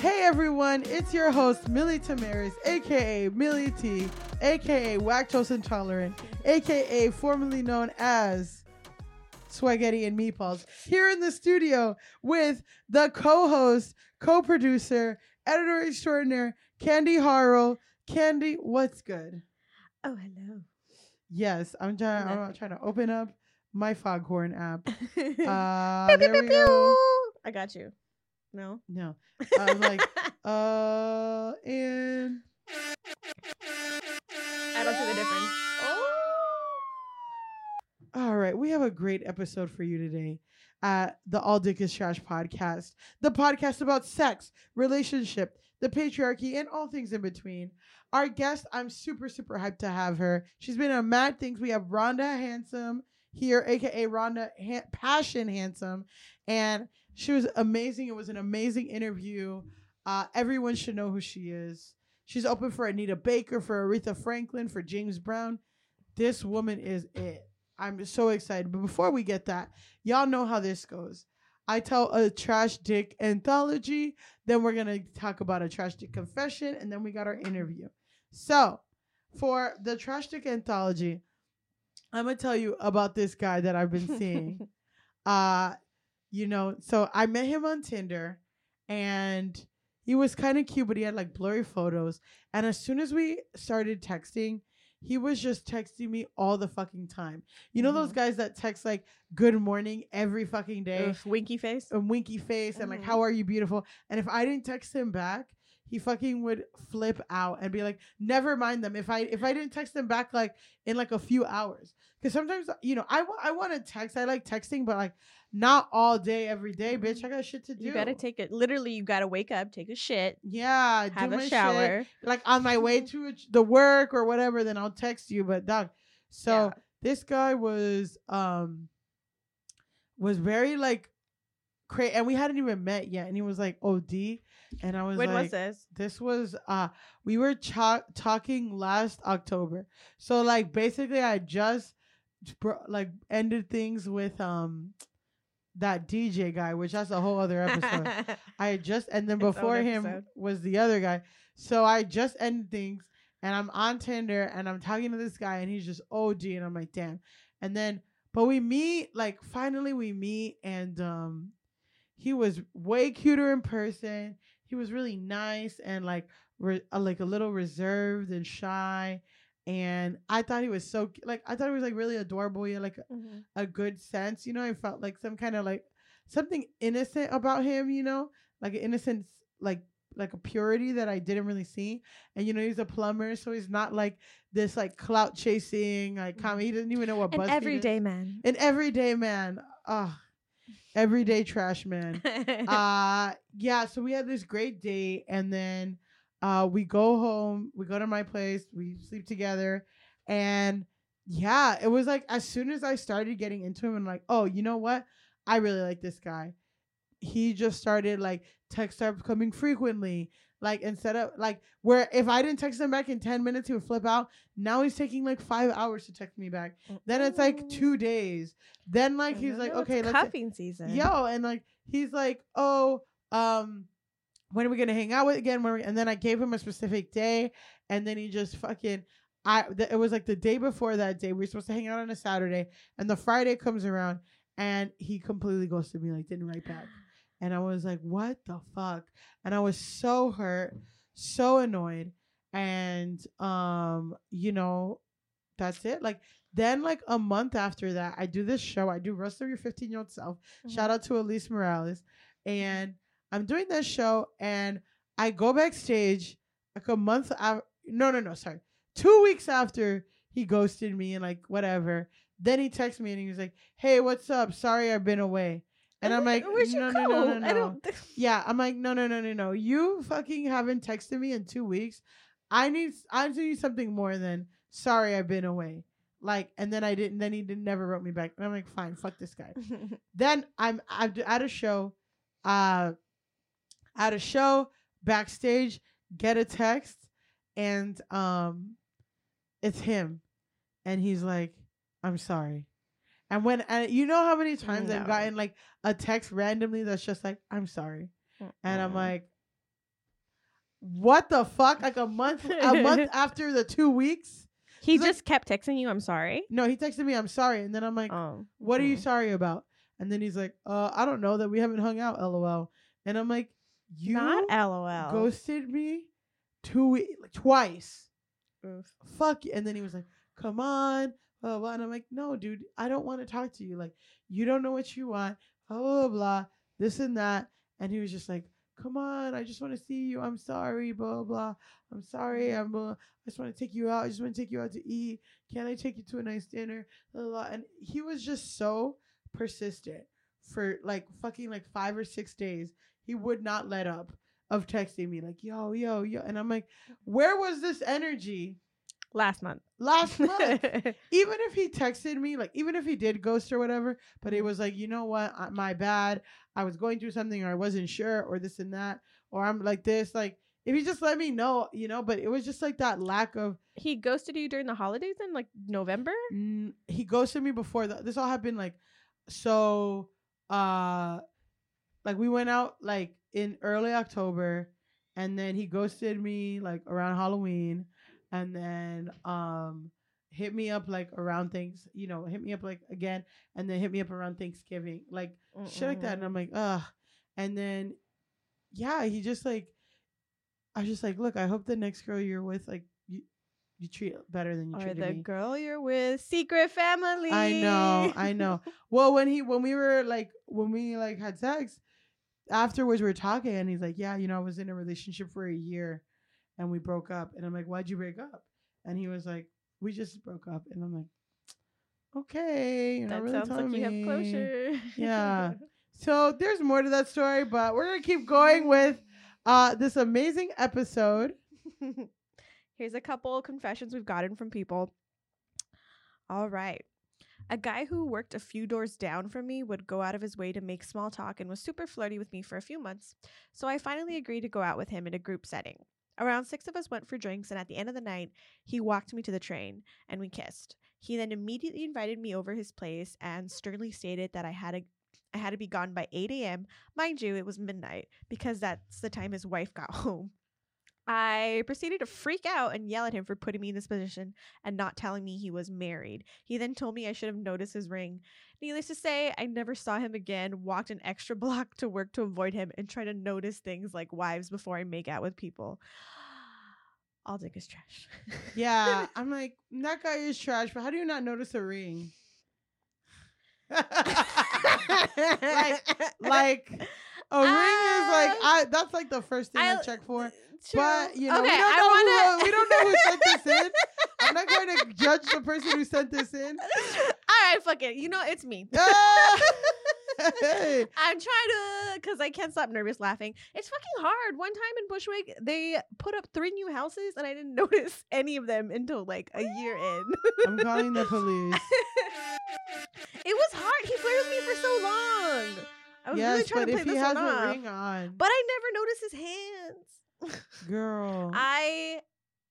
Hey everyone, it's your host Millie Tamaris, aka Millie T, aka Lactose Intolerant, aka formerly known as Spaghetti and Meatballs, here in the studio with the co-host, co-producer, editor extraordinaire, Candy Harrell. Candy, what's good? Oh, hello. Yes, I'm trying. I'm trying to open up my Foghorn app. Uh, Pew, pew, pew, we pew. go. I got you. No. No, I'm like, uh, and I don't see the difference. Oh. All right, we have a great episode for you today at the All Dick is Trash podcast, the podcast about sex, relationship, the patriarchy, and all things in between. Our guest, I'm super, super hyped to have her. She's been on mad things. We have Rhonda Hansome here, aka Rhonda Han- Passion Hansome, and she was amazing. It was an amazing interview. Uh, everyone should know who she is. She's open for Anita Baker, for Aretha Franklin, for James Brown. This woman is it. I'm so excited. But before we get that, y'all know how this goes. I tell a trash dick anthology, then we're gonna talk about a trash dick confession, and then we got our interview. So, for the trash dick anthology, I'm gonna tell you about this guy that I've been seeing. uh, you know, so I met him on Tinder, and he was kind of cute, but he had like blurry photos. And as soon as we started texting, he was just texting me all the fucking time. You know those Mhm. guys that text like good morning every fucking day, Oof, winky face. a winky face, and like Mhm. how are you beautiful? And if I didn't text him back, he fucking would flip out and be like, never mind them. If I if I didn't text them back like in like a few hours, because sometimes you know I I want to text. I like texting, but like not all day every day, bitch. I got shit to do. You gotta take it. Literally, you gotta wake up, take a shit, yeah, do have my a shit shower. like on my way to the work or whatever, then I'll text you. But dog, so Yeah. this guy was um was very like crazy, and we hadn't even met yet, and he was like OD, and I was like When like, was this? this was uh we were cha- talking last October, so like basically I just bro- like ended things with um that DJ guy, which that's a whole other episode. I just and then before him was the other guy. So I just ended things and I'm on Tinder and I'm talking to this guy and he's just OG and I'm like, damn. And then but we meet, like finally we meet and um he was way cuter in person. He was really nice and like re- uh, like a little reserved and shy. And I thought he was so like I thought he was like really adorable. He had like Mhm. a good sense. You know, I felt like some kind of like something innocent about him, you know, like an innocence, like like a purity that I didn't really see. And you know, he's a plumber, so he's not like this like clout chasing, like com- he doesn't even know what An everyday is. man. An everyday man. Ah, everyday trash man. uh yeah, so we had this great date and then uh we go home, we go to my place, we sleep together and yeah, it was like as soon as I started getting into him and like, oh, you know what? I really like this guy. He just started like text started coming frequently. Like instead of like where if I didn't text him back in ten minutes, he would flip out. Now he's taking like five hours to text me back. Then it's like two days. Then like he's like, okay, let's cuffing season. yo, and like he's like, oh, um, when are we gonna hang out with again? When we-" and then I gave him a specific day, and then he just fucking. I th- it was like the day before that day. We were supposed to hang out on a Saturday, and the Friday comes around, and he completely ghosted me, like didn't write back, and I was like, what the fuck? And I was so hurt, so annoyed, and um, you know, that's it. Like then, like a month after that, I do this show. I do of Your 15 Year Old Self. Mhm. Shout out to Elise Morales. And I'm doing this show, and I go backstage like a month after. No, no, no, sorry. Two weeks after he ghosted me and like whatever. Then he texts me and he was like, "Hey, what's up? Sorry, I've been away." And I'm like, where'd you no, go? no, no, no, I no. don't. Yeah, I'm like, no, no, no, no, no. You fucking haven't texted me in two weeks. I need, I need something more than sorry I've been away. Like, and then I didn't. Then he didn't never wrote me back. And I'm like, fine, fuck this guy. then I'm I'm at a show, uh, at a show backstage, get a text, and um, it's him, and he's like, I'm sorry. And when and you know how many times I've gotten like a text randomly that's just like, I'm sorry. And I'm like, what the fuck? Like a month, a month after the two weeks. he he's like- just kept texting you. I'm sorry. No, he texted me, I'm sorry. And then I'm like, Um, what are you mm. sorry about? And then he's like, uh, I don't know that we haven't hung out, lol. And I'm like, you not LOL. ghosted me two like, twice. Oof. Fuck you. And then he was like, come on. Blah, blah, blah. And I'm like, no, dude, I don't want to talk to you. Like, you don't know what you want. Blah, blah, blah, this and that. And he was just like, come on. I just want to see you. I'm sorry. Blah, blah. I'm sorry. I'm, uh, I just want to take you out. I just want to take you out to eat. Can I take you to a nice dinner? Blah, blah, blah. And he was just so persistent for like fucking like five or six days. He would not let up of texting me like, yo, yo, yo. And I'm like, where was this energy Last month. last month? even if he texted me, like even if he did ghost or whatever, but it was like, you know what, I, my bad. I was going through something, or I wasn't sure, or this and that, or I'm like this. Like if he just let me know, you know. But it was just like that lack of. he ghosted you during the holidays in like November. Mm, he ghosted me before that. This all happened like, so, uh, like we went out like in early October, and then he ghosted me like around Halloween, and then um hit me up like around things, you know, hit me up like again, and then hit me up around Thanksgiving, like shit like that, and I'm like, ugh, and then yeah, he just like, I was just like, look, I hope the next girl you're with like you you treat better than you Or treated the me. girl you're with, secret family. I know, I know. Well, when he when we were like when we like had sex, afterwards we were talking, and he's like, "Yeah, you know, I was in a relationship for a year, and we broke up." And I'm like, "Why'd you break up?" And he was like, "We just broke up." And I'm like, "Okay, you're not that really sounds like telling you have closure. Yeah. So there's more to that story, but we're gonna keep going with uh this amazing episode. Here's a couple confessions we've gotten from people. All right. A guy who worked a few doors down from me would go out of his way to make small talk and was super flirty with me for a few months. So I finally agreed to go out with him in a group setting. Around six of us went for drinks, and at the end of the night, he walked me to the train and we kissed. He then immediately invited me over his place and sternly stated that I had to I had to be gone by 8 a.m. Mind you, it was midnight because that's the time his wife got home. I proceeded to freak out and yell at him for putting me in this position and not telling me he was married. He then told me I should have noticed his ring. Needless to say, I never saw him again, walked an extra block to work to avoid him, and try to notice things like wives before I make out with people. All dick is trash. Yeah, I'm like that guy is trash, but how do you not notice a ring? like, like a ring is like Um, I. That's like the first thing I, I- check for. True. But you know, okay, we don't know wanna... who, uh, we don't know who sent this in. I'm not going to judge the person who sent this in. All right, fuck it. You know, it's me. Hey. I'm trying to, because I can't stop nervous laughing. It's fucking hard. One time in Bushwick, they put up three new houses, and I didn't notice any of them until like a year in. I'm calling the police. it was hard. He flirted with me for so long. I was really trying to play if he this one off. ring on, But I never noticed his hands. Girl. I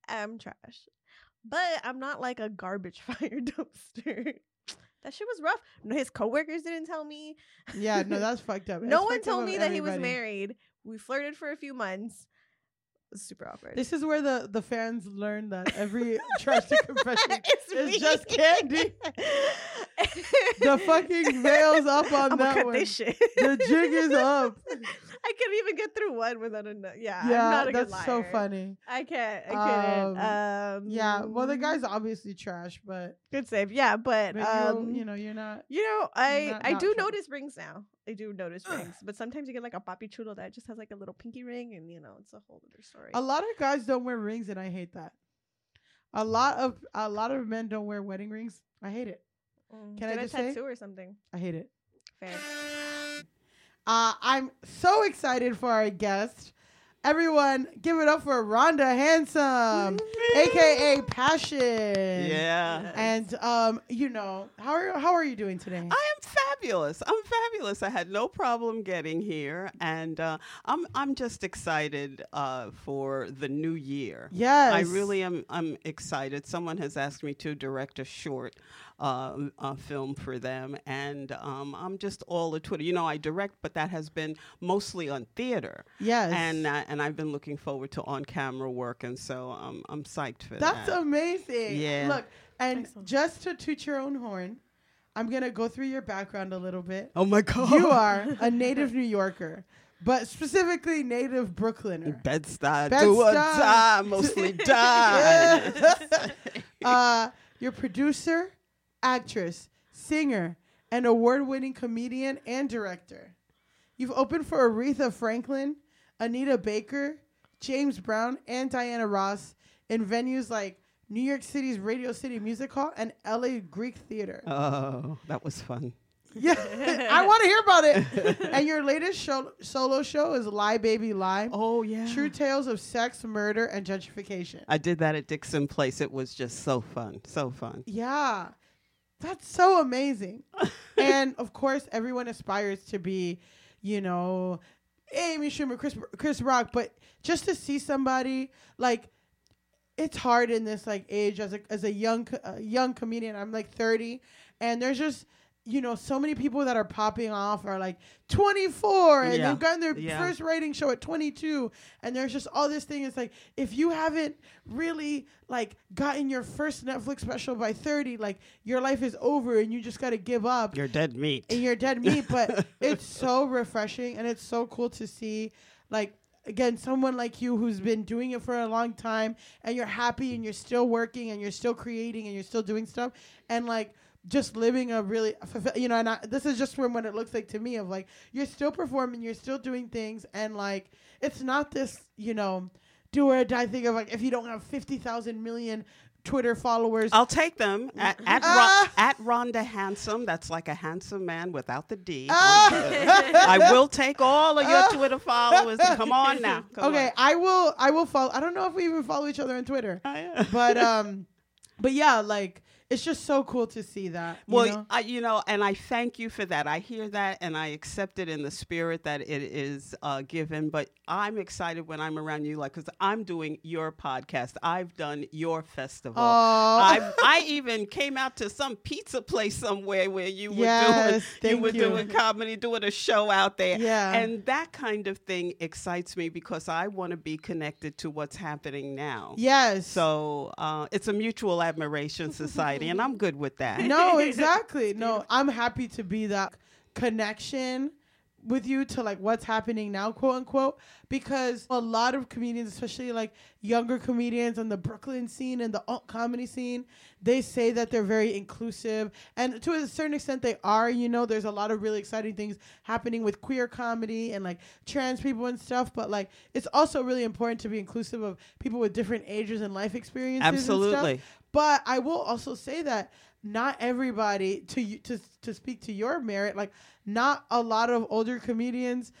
am trash, but I'm not like a garbage fire dumpster. That shit was rough. No, his coworkers didn't tell me. yeah, no, that's fucked up. no It's one told me that he was married. We flirted for a few months. Super awkward. This is where the, the fans learn that every trash to confession is just candy. the fucking veil's up on I'm that one. The jig is up. I couldn't even get through one without a no- yeah. yeah, I'm not a that's so funny. I can't. I couldn't. Um, Yeah, well, the guy's obviously trash, but, good save. Yeah, but, but um, you, know, you're not. You know, I I do true. notice rings now. I do notice rings, but sometimes you get like a papi chulo that just has like a little pinky ring, and you know, it's a whole other story. A lot of guys don't wear rings, and I hate that. A lot of a lot of men don't wear wedding rings. I hate it. Mm, can I get just a say- tattoo or something? I hate it. Fair. Uh, I'm so excited for our guest. Everyone, give it up for Rhonda Hansome, aka Passion. Yeah. And um, you know, how are how are you doing today? I am fabulous. I'm fabulous. I had no problem getting here, and uh, I'm I'm just excited uh, for the new year. yes, I really am. I'm excited. Someone has asked me to direct a short uh, uh, film for them, and um, I'm just all a Twitter. You know, I direct, but that has been mostly on theater, yes, and uh, and I've been looking forward to on camera work, and so um, I'm psyched for that's that. That's amazing. Yeah. Look, and Excellent. just to toot your own horn, I'm gonna go through your background a little bit. oh my god! You are a native New Yorker, but specifically native Brooklyner. Bed-Stuy, Bed-Stuy. do or die, mostly die. Yes. uh, you're producer, actress, singer, and award-winning comedian and director. You've opened for Aretha Franklin, Anita Baker, James Brown, and Diana Ross in venues like New York City's Radio City Music Hall and LA Greek Theater. oh, that was fun. Yeah, I want to hear about it. and your latest show, solo show is Lie Baby Lie. Oh yeah. True tales of sex, murder, and gentrification. I did that at Dixon Place. It was just so fun, so fun. Yeah. That's so amazing. and of course, everyone aspires to be, you know, Amy Schumer, Chris Chris Rock, but just to see somebody like it's hard in this like age as a as a young a uh, young comedian. I'm like 30 and there's just you know, so many people that are popping off are like 24 and Yeah. they've gotten their Yeah. first writing show at 22 and there's just all this thing it's like if you haven't really like gotten your first Netflix special by 30 like your life is over and you just got to give up You're dead meat. and you're dead meat but it's so refreshing and it's so cool to see like again someone like you who's been doing it for a long time and you're happy and you're still working and you're still creating and you're still doing stuff and like just living a really you know and I, this is just from what it looks like to me of like you're still performing you're still doing things and like it's not this you know do or die thing of like if you don't have 50,000 million Twitter followers I'll take them at at, Ah. Ro- at Rhonda Hansome. That's like a handsome man without the D. Ah. I will take all of your Ah. Twitter followers. Come on now. Come okay on. I will I will follow I don't know if we even follow each other on Twitter but um but yeah like it's just so cool to see that you Well, know? I, you know, and I thank you for that. I hear that and I accept it in the spirit that it is uh, given. But I'm excited when I'm around you, like, because I'm doing your podcast. I've done your festival. I I even came out to some pizza place somewhere where you were Yes, doing you were you. doing comedy, doing a show out there. Yeah. And that kind of thing excites me because I want to be connected to what's happening now. yes So uh, it's a mutual admiration society, and I'm good with that. no exactly no i'm happy to be that connection with you to like what's happening now quote unquote because a lot of comedians especially like younger comedians on the brooklyn scene and the alt comedy scene they say that they're very inclusive and to a certain extent they are you know there's a lot of really exciting things happening with queer comedy and like trans people and stuff but like it's also really important to be inclusive of people with different ages and life experiences and stuff. Absolutely. But I will also say that not everybody to to to speak to your merit, like not a lot of older comedians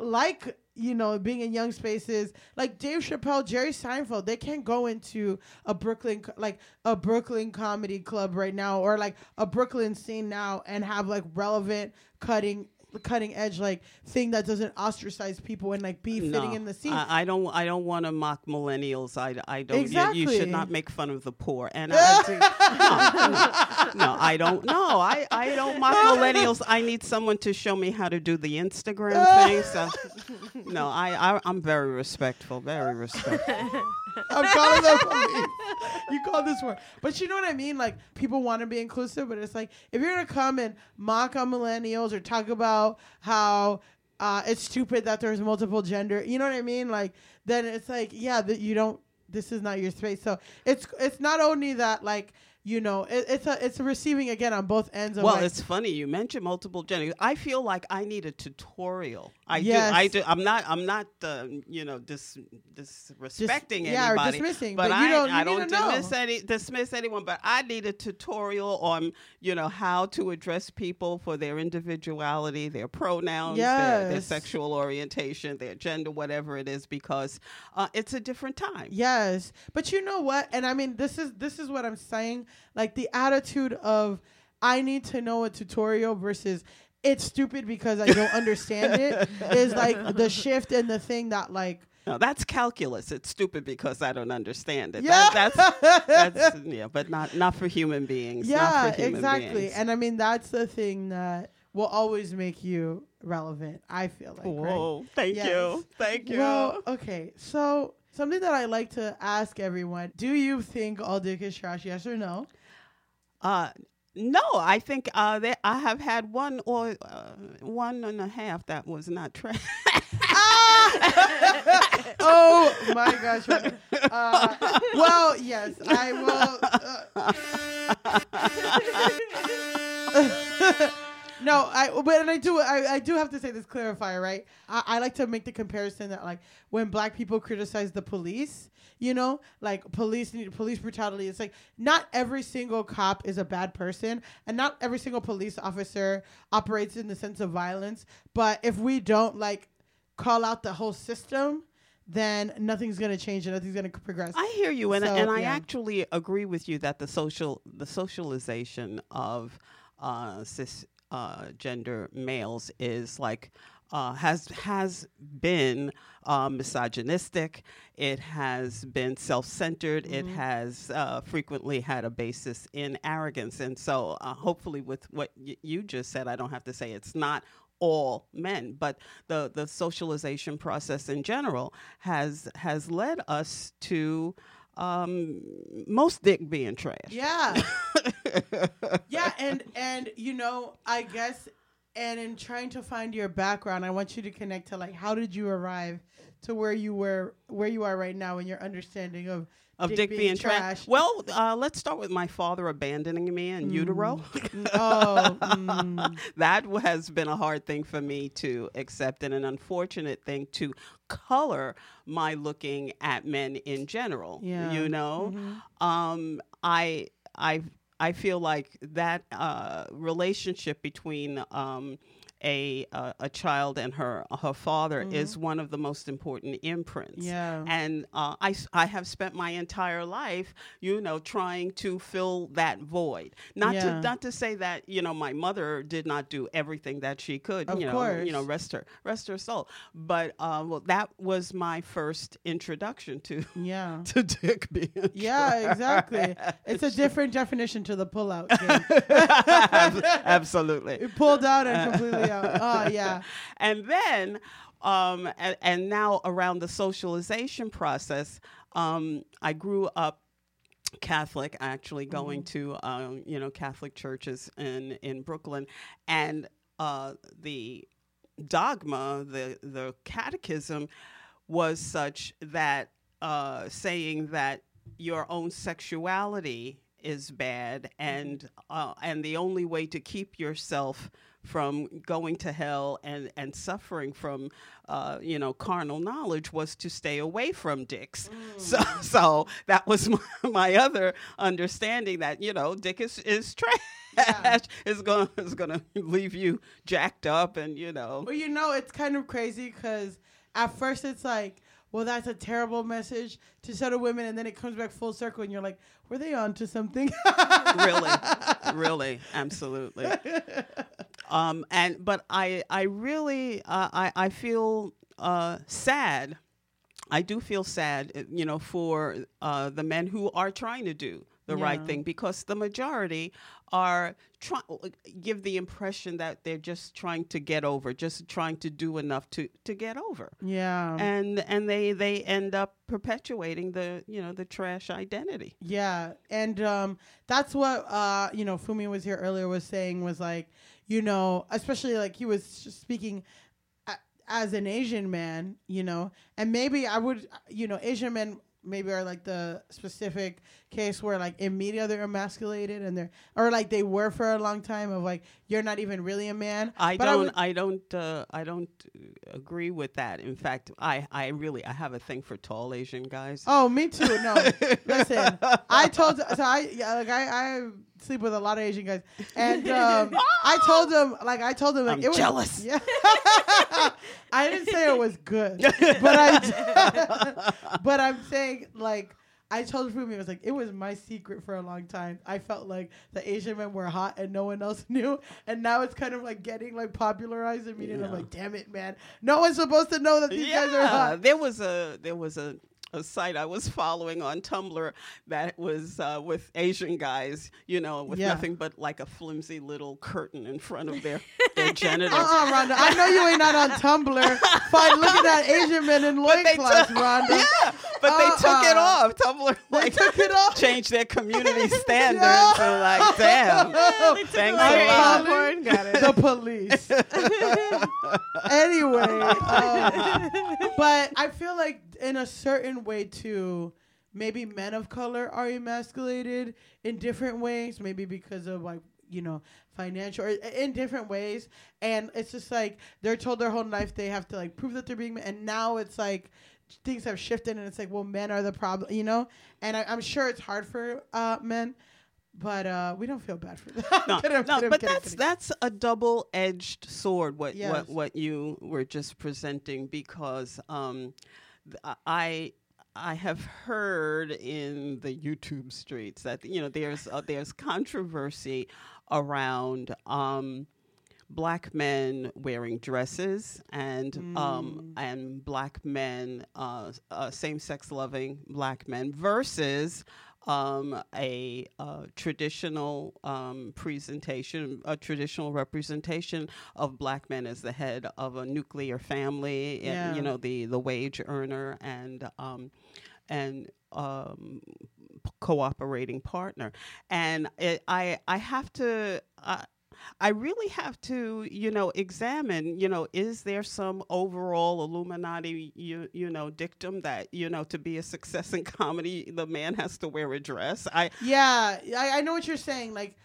like you know being in young spaces like Dave Chappelle, Jerry Seinfeld, they can't go into a Brooklyn like a Brooklyn comedy club right now or like a Brooklyn scene now and have like relevant cutting cutting edge like thing that doesn't ostracize people and like be fitting in the scene. I, I don't. I don't want to mock millennials. I, I don't. you- You, should not make fun of the poor. And I do, no, no, I don't. No, I, I don't mock millennials. I need someone to show me how to do the Instagram thing. So, no, I, I I'm very respectful. Very respectful. I'm calling the police. You call this one. But you know what I mean? Like people want to be inclusive, but it's like if you're gonna come and mock on millennials or talk about how uh, it's stupid that there's multiple gender, you know what I mean? Like then it's like yeah, that you don't. This is not your space. So it's it's not only that like you know it, it's a it's a receiving again on both ends of Well, like, it's funny you mentioned multiple gender. I feel like I need a tutorial. I Yes. do. I do. I'm not. I'm not. Uh, you know, dis, disrespecting yeah, or anybody. dismissing, But, but I, don't- I don't dismiss any dismiss anyone. But I need a tutorial on you know how to address people for their individuality, their pronouns, their, their sexual orientation, their gender, whatever it is, because uh, it's a different time. Yes, but you know what? And I mean, this is this is what I'm saying. Like the attitude of I need to know a tutorial versus it's stupid because I don't understand it is like the shift and the thing that like No, that's calculus. It's stupid because I don't understand it. Yeah. That, that's that's yeah, but not not for human beings. yeah not for human exactly. beings. And I mean that's the thing that will always make you relevant. I feel like. right? Whoa! Thank Yes. you, thank you. Well, okay. So something that I like to ask everyone: Do you think all dick is trash? Yes or no? uh, no, I think uh, that I have had one or uh, one and a half that was not trash. oh my gosh. Uh, well, yes, I will. No, I but and I do I, I do have to say this clarifier, right? I, I like to make the comparison that like when black people criticize the police, you know, like police police brutality, it's like not every single cop is a bad person and not every single police officer operates in the sense of violence. But if we don't like call out the whole system, then nothing's gonna change and nothing's gonna progress. I hear you, and So, and I actually agree with you that the social the socialization of uh, cis uh, gender males is like. Uh, has has been uh, misogynistic. It has been self-centered. It has uh, frequently had a basis in arrogance. And so, uh, hopefully, with what y- you just said, I don't have to say it's not all men, but the the socialization process in general has has led us to um, most dick being trash. Yeah. yeah, and and you know, I guess and in trying to find your background, I want you to connect to like how did you arrive to where you were where you are right now in your understanding of of dick, being, trash. Well, uh, let's start with my father abandoning me in utero. Mm, oh, mm, that has been a hard thing for me to accept and an unfortunate thing to color my looking at men in general. Yeah. You know, um, I I I feel like that uh, relationship between um, a uh, a child and her her father is one of the most important imprints. Yeah. And uh, I I have spent my entire life, you know, trying to fill that void. Not Yeah. to not to say that you know my mother did not do everything that she could. Of you know, course. you know, rest her rest her soul. But uh, well, that was my first introduction to yeah. to dick being. Yeah, exactly. It's a different definition to the pullout game. Absolutely. It pulled out and completely out. Oh yeah. and then um, and, and now around the socialization process um, i grew up catholic actually going to um, you know catholic churches in in brooklyn and uh, the dogma the the catechism was such that uh, saying that your own sexuality is bad and uh, and the only way to keep yourself from going to hell and and suffering from uh, you know carnal knowledge was to stay away from dicks. So so that was my, my other understanding that you know dick is is trash. Yeah. is gonna is gonna leave you jacked up and you know. Well, you know, it's kind of crazy because at first it's like, well, that's a terrible message to say to women, and then it comes back full circle, and you're like, were they on to something? really? Really? Absolutely Um, and but I I really uh, I I feel uh, sad. I do feel sad, uh, you know, for uh, the men who are trying to do the right thing because the majority are trying give the impression that they're just trying to get over, just trying to do enough to to get over, Yeah. and and they they end up perpetuating the you know the trash identity. Yeah, and um, that's what uh, you know. Fumi was here earlier was saying was like, you know, especially like he was speaking as an Asian man, you know, and maybe I would, you know, Asian men maybe are like the specific case where like in media they're emasculated and they're or like they were for a long time of like you're not even really a man. I But don't. would- I, don't. Uh, I don't agree with that. In fact, I. I really. I have a thing for tall Asian guys. Oh, me too. No, listen. I told so I yeah, like I, I sleep with a lot of Asian guys, and um, I told them like I told them like I'm it was jealous. Yeah, I didn't say it was good, but I but I'm saying like. I told Fumi, it was like, it was my secret for a long time. I felt like the Asian men were hot and no one else knew. And now it's kind of like getting like popularized in media. And I'm like, damn it, man. No one's supposed to know that these guys are hot. there was a there was a, a site I was following on Tumblr that was uh, with Asian guys, you know, with Yeah. nothing but like a flimsy little curtain in front of their their genitals. Uh-uh, Rhonda. I know you ain't not on Tumblr. Fine, looking at that Asian men in But loincloths, took- Rhonda. Yeah, but they took it Uh-uh. off. Tumblr They like took it off. changed their community standards. No. and like, damn. Thanks away a lot. popcorn. Got it. The police. anyway, um, but I feel like in a certain way too, maybe men of color are emasculated in different ways. Maybe because of like you know financial or in different ways, and it's just like they're told their whole life they have to like prove that they're being, and now it's like things have shifted and it's like well men are the problem you know and I, i'm sure it's hard for uh men but uh we don't feel bad for that no, Kidding, no, kidding, but kidding, that's that's a double-edged sword. What Yes. what what you were just presenting because um, I I have heard in the YouTube streets that you know there's uh, there's controversy around. Um, Black men wearing dresses and um, and black men, uh, uh, same-sex loving black men versus um, a uh, traditional um, presentation, a traditional representation of black men as the head of a nuclear family, Yeah. and, you know, the, the wage earner and um, and um, p- cooperating partner. And it, I I have to. Uh, I really have to, you know, examine, you know, is there some overall Illuminati, you, you know, dictum that, you know, to be a success in comedy, the man has to wear a dress? I, Yeah, I, I know what you're saying. Like,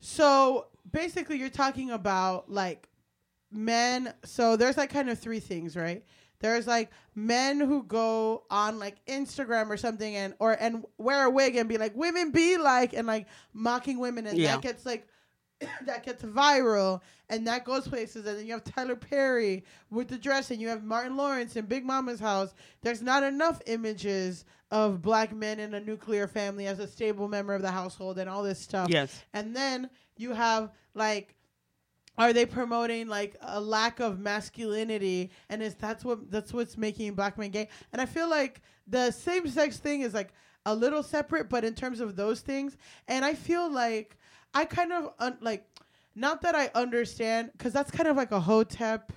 so basically, you're talking about like men. So there's like kind of three things, right? There's like men who go on like Instagram or something and or and wear a wig and be like women be like and like mocking women and Yeah. that gets like that gets viral and that goes places and then you have Tyler Perry with the dress and you have Martin Lawrence in Big Mama's house. There's not enough images of black men in a nuclear family as a stable member of the household and all this stuff. yes. And then you have like are they promoting like a lack of masculinity and is that's what that's what's making black men gay? And I feel like the same sex thing is like a little separate but in terms of those things and I feel like I kind of un- like not that I understand cuz that's kind of like a hotep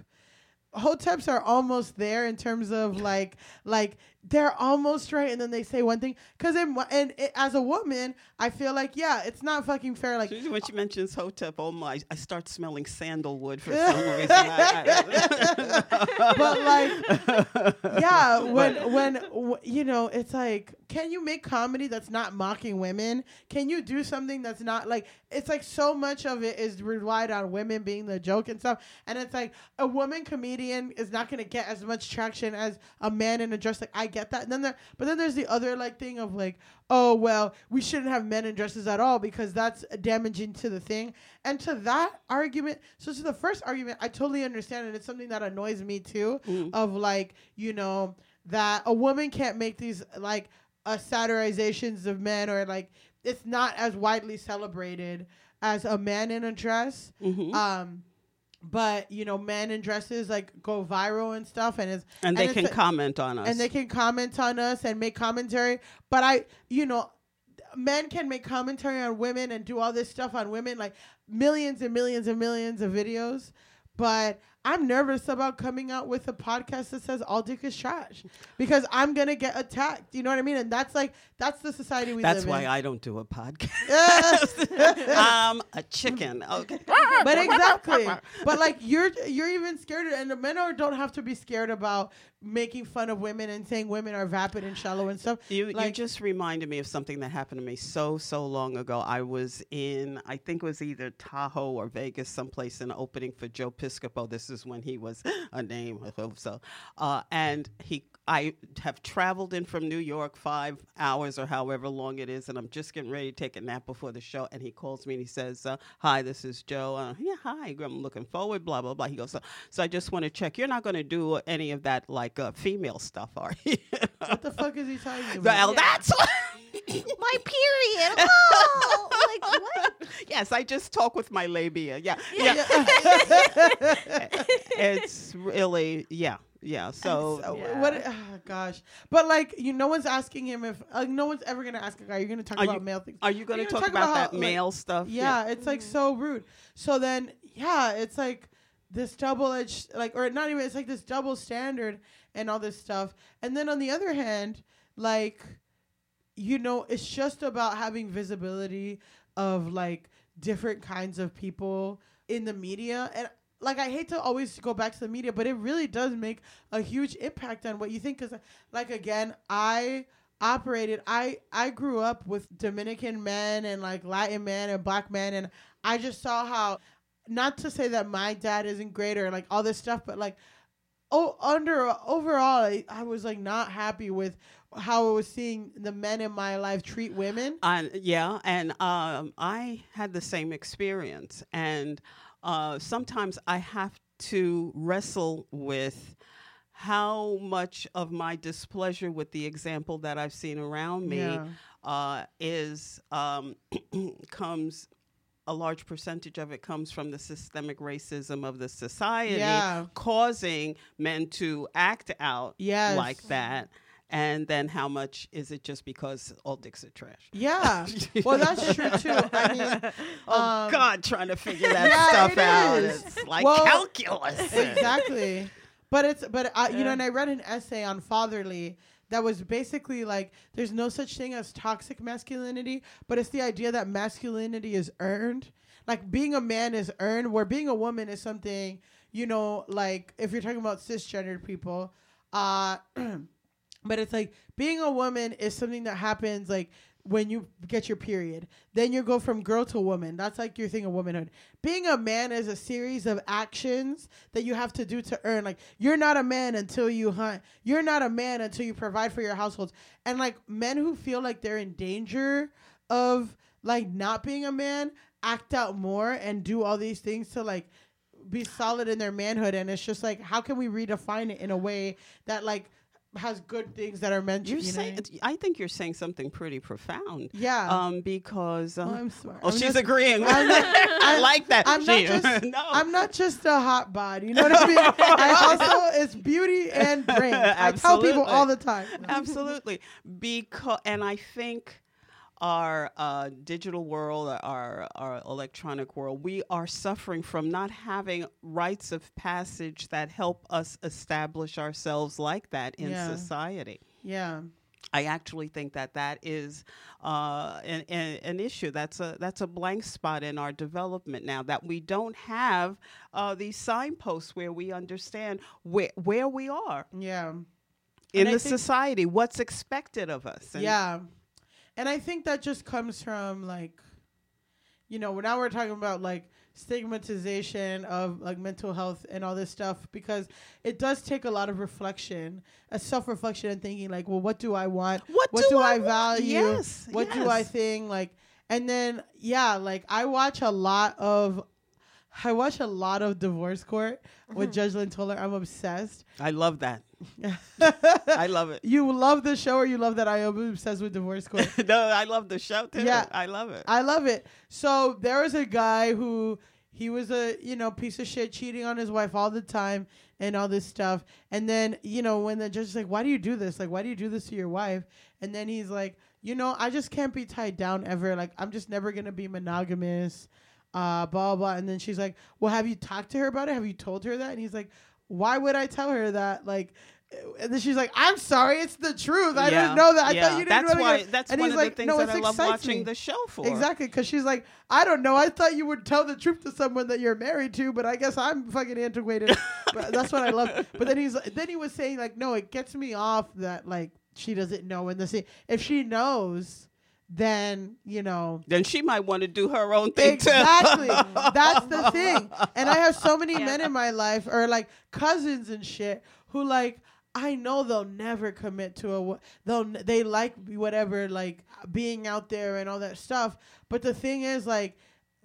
hoteps are almost there in terms of like like they're almost right and then they say one thing. Because and it, as a woman i feel like yeah it's not fucking fair like when she uh, mentions Hotep, oh my, I start smelling sandalwood for some reason. I- but like yeah when when w- you know it's like can you make comedy that's not mocking women? Can you do something that's not like it's like so much of it is relied on women being the joke and stuff. And it's like a woman comedian is not going to get as much traction as a man in a dress like i get that. And then there but then there's the other like thing of like oh well we shouldn't have men in dresses at all because that's damaging to the thing. And to that argument so to the first argument i totally understand and it's something that annoys me too of like you know that a woman can't make these like uh, satirizations of men or like it's not as widely celebrated as a man in a dress. Mhm. um but you know, men in dresses like go viral and stuff, and it's And they it's can a- comment on us. and they can comment on us and make commentary. But I, you know, men can make commentary on women and do all this stuff on women, like millions and millions and millions of videos. But I'm nervous about coming out with a podcast that says all dick is trash because I'm gonna get attacked. You know what I mean? And that's like that's the society we live. That's live why in. I don't do a podcast. I'm a chicken. Okay. but exactly. But like you're you're even scared, and the men are don't have to be scared about making fun of women and saying women are vapid and shallow and stuff. You, you just reminded me of something that happened to me so so long ago. I was in I think it was either Tahoe or Vegas, someplace in opening for Joe Piscopo. This is when he was a name, so. Uh, and he I have traveled in from New York five hours or however long it is, and I'm just getting ready to take a nap before the show. And he calls me and he says, uh, "Hi, this is Joe. Uh, yeah, hi. I'm looking forward. Blah blah blah." He goes, "So, so I just want to check. You're not going to do any of that like uh, female stuff, are you?" What the fuck is he talking about? Well, that's what. My period. Oh, like what? yes, I just talk with my labia. Yeah, yeah. it's really yeah, yeah. So, So, Yeah. what? Oh, gosh, but like you, no one's asking him if like no one's ever gonna ask a guy. You're gonna talk Are about you- male things. are you gonna, gonna talk, talk about, about that how, like- male stuff? Yeah, it's like mm-hmm. so rude. So then, yeah, it's like this double edged, like, or not even, it's like this double standard and all this stuff. And then on the other hand, like, you know, it's just about having visibility of like different kinds of people in the media. And like, I hate to always go back to the media, but it really does make a huge impact on what you think. Cause, like, again, I operated i i grew up with dominican men and like latin men and black men and i just saw how not to say that my dad isn't great or like all this stuff but like oh under overall I, I was like not happy with how i was seeing the men in my life treat women And yeah, and um, I had the same experience, and uh, sometimes I have to wrestle with how much of my displeasure with the example that I've seen around me Yeah. uh, is um, comes. A large percentage of it comes from the systemic racism of the society, Yeah. causing men to act out Yes. like that. And then how much is it just because all dicks are trash? yeah well that's true too i mean Oh um, God, trying to figure that yeah, stuff it out. is. It's like Well, calculus. exactly but it's but I, you know and i read an essay on fatherly that was basically like there's no such thing as toxic masculinity but it's the idea that masculinity is earned like being a man is earned where being a woman is something you know like if you're talking about cisgendered people uh but it's like being a woman is something that happens like when you get your period. Then you go from girl to woman. That's like your thing of womanhood. Being a man is a series of actions that you have to do to earn. Like you're not a man until you hunt. You're not a man until you provide for your households. And like men who feel like they're in danger of like not being a man act out more and do all these things to like be solid in their manhood. And it's just like how can we redefine it in a way that like has good things that are meant You're to you saying, know? I think you're saying something pretty profound. yeah Um, because um, Well, I'm smart. oh, I'm she's just- agreeing. I'm not- I like that. I'm not just no. I'm not just a hot body. you know what I mean? I also it's beauty and brains. I tell people all the time. Absolutely, because and I think our uh, digital world, our our electronic world, we are suffering from not having rites of passage that help us establish ourselves like that in Yeah. society. Yeah. I actually think that that is uh, an, an, an issue. That's a that's a blank spot in our development now that we don't have uh, these signposts where we understand where where we are Yeah. in I the society, what's expected of us. And yeah. And I think that just comes from like you know, now we're talking about like stigmatization of like mental health and all this stuff because it does take a lot of reflection, a self-reflection and thinking like, well, what do I want? What, what do, I, want? value? Yes. what do I think? Like, and then yeah, like I watch a lot of, I watch a lot of Divorce Court with mm-hmm. Judge Lynn Toler. I'm obsessed. I love that. I love it. you love the show, or you love that I am obsessed with Divorce Court. no, I love the show too. Yeah. I love it. I love it. So there was a guy who he was a you know piece of shit cheating on his wife all the time and all this stuff and then you know when the judge is like why do you do this like why do you do this to your wife and then he's like you know i just can't be tied down ever like i'm just never gonna be monogamous uh blah blah, blah. and then she's like well have you talked to her about it have you told her that and he's like why would i tell her that like and then she's like, "I'm sorry, it's the truth. I Yeah, didn't know that. I yeah. thought you didn't That's know why. that." That's and one he's of like, the things "No, that I love watching me." the show for. Exactly, because she's like, I don't know. I thought you would tell the truth to someone that you're married to, but I guess I'm fucking antiquated. but that's what I love. But then he's then he was saying like, no, it gets me off that like she doesn't know in the scene. If she knows, then you know. Then she might want to do her own thing Exactly. too. That's the thing. And I have so many Yeah. men in my life, or like cousins and shit, who like I know they'll never commit to a. They'll they like whatever like being out there and all that stuff. But the thing is like.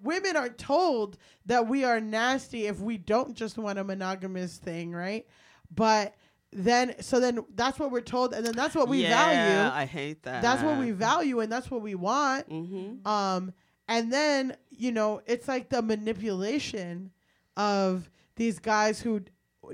Women are told that we are nasty if we don't just want a monogamous thing, right? But then, so then that's what we're told, and then that's what we yeah, value. I hate that. That's what we value, and that's what we want. Mm-hmm. Um, and then you know, it's like the manipulation of these guys who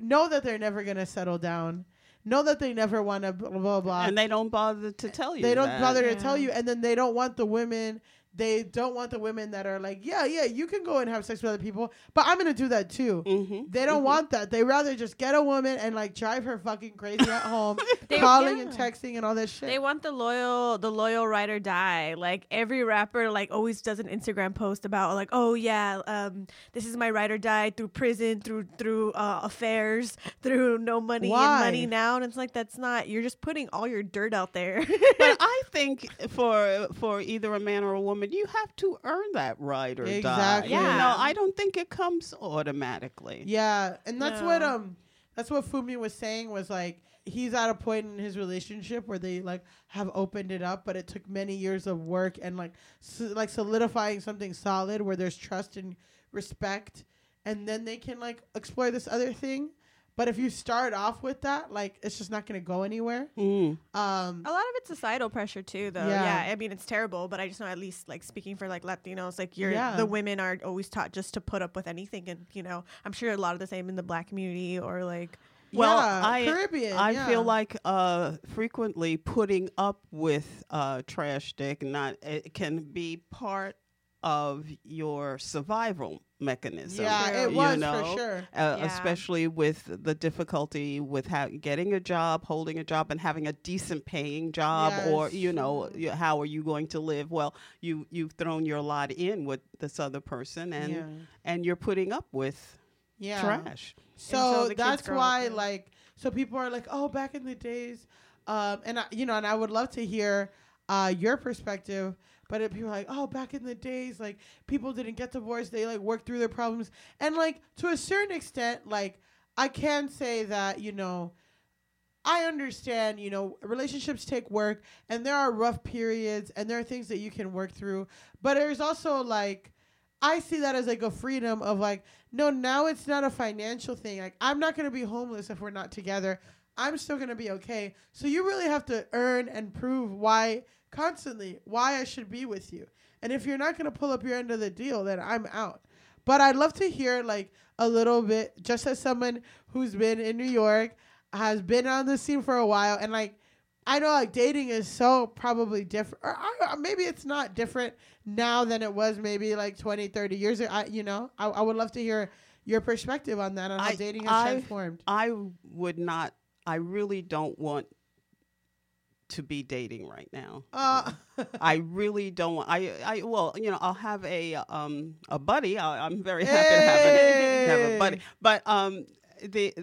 know that they're never gonna settle down, know that they never want to blah blah blah. And they don't bother to tell you. they don't that. bother to tell you, and then they don't want the women. They don't want the women that are like, yeah, yeah, you can go and have sex with other people, but I'm gonna do that too. Mhm, They don't mhm. want that. They rather just get a woman and like drive her fucking crazy at home, They- calling and texting and all this shit. They want the loyal, the loyal ride or die. Like every rapper, like always does an Instagram post about like, oh yeah, um, this is my ride or die through prison, through through uh, affairs, through no money Why? and money now, and it's like that's not. You're just putting all your dirt out there. but I think for for either a man or a woman, you have to earn that right or die. Exactly. You know, Yeah. I don't think it comes automatically. Yeah, and that's what um that's what Fumi was saying was like he's at a point in his relationship where they like have opened it up, but it took many years of work and like so, like solidifying something solid where there's trust and respect, and then they can like explore this other thing. But if you start off with that, like it's just not gonna go anywhere. Mm. Um, A lot of it's societal pressure too, though. Yeah. Yeah. I mean it's terrible, but I just know at least like speaking for like Latinos, like you're Yeah. the women are always taught just to put up with anything, and you know I'm sure a lot of the same in the black community or like Well, yeah, I Caribbean. I yeah. feel like uh, frequently putting up with uh, trash dick not it can be part of your survival mechanism. yeah, True. it you was know? for sure. Uh, Yeah. Especially with the difficulty with ha- getting a job, holding a job, and having a decent paying job, or you know, y- how are you going to live? Well, you you've thrown your lot in with this other person, and yeah, and you're putting up with yeah. trash. So Until the kids that's grow up, why, like, so people are like, oh, back in the days, um, and I, you know, and I would love to hear uh, your perspective. But if people are like, oh, back in the days, like people didn't get divorced; they like worked through their problems, and like to a certain extent, like I can say that you know. I understand, you know, relationships take work and there are rough periods and there are things that you can work through. But there's also like I see that as like a freedom of like, no, now it's not a financial thing. Like I'm not gonna be homeless if we're not together. I'm still gonna be okay. So you really have to earn and prove why constantly why I should be with you. And if you're not gonna pull up your end of the deal, then I'm out. But I'd love to hear like a little bit, just as someone who's been in New York, has been on the scene for a while, and like I know like dating is so probably different, or I, maybe it's not different now than it was maybe like 20, 30 years ago. I, you know, I, I would love to hear your perspective on that, on how I- dating has I- transformed. I would not. I really don't want to be dating right now. Uh, I really don't want. I, I well, you know, I'll have a um a buddy. I, I'm very happy to have, a, have a buddy. But um, the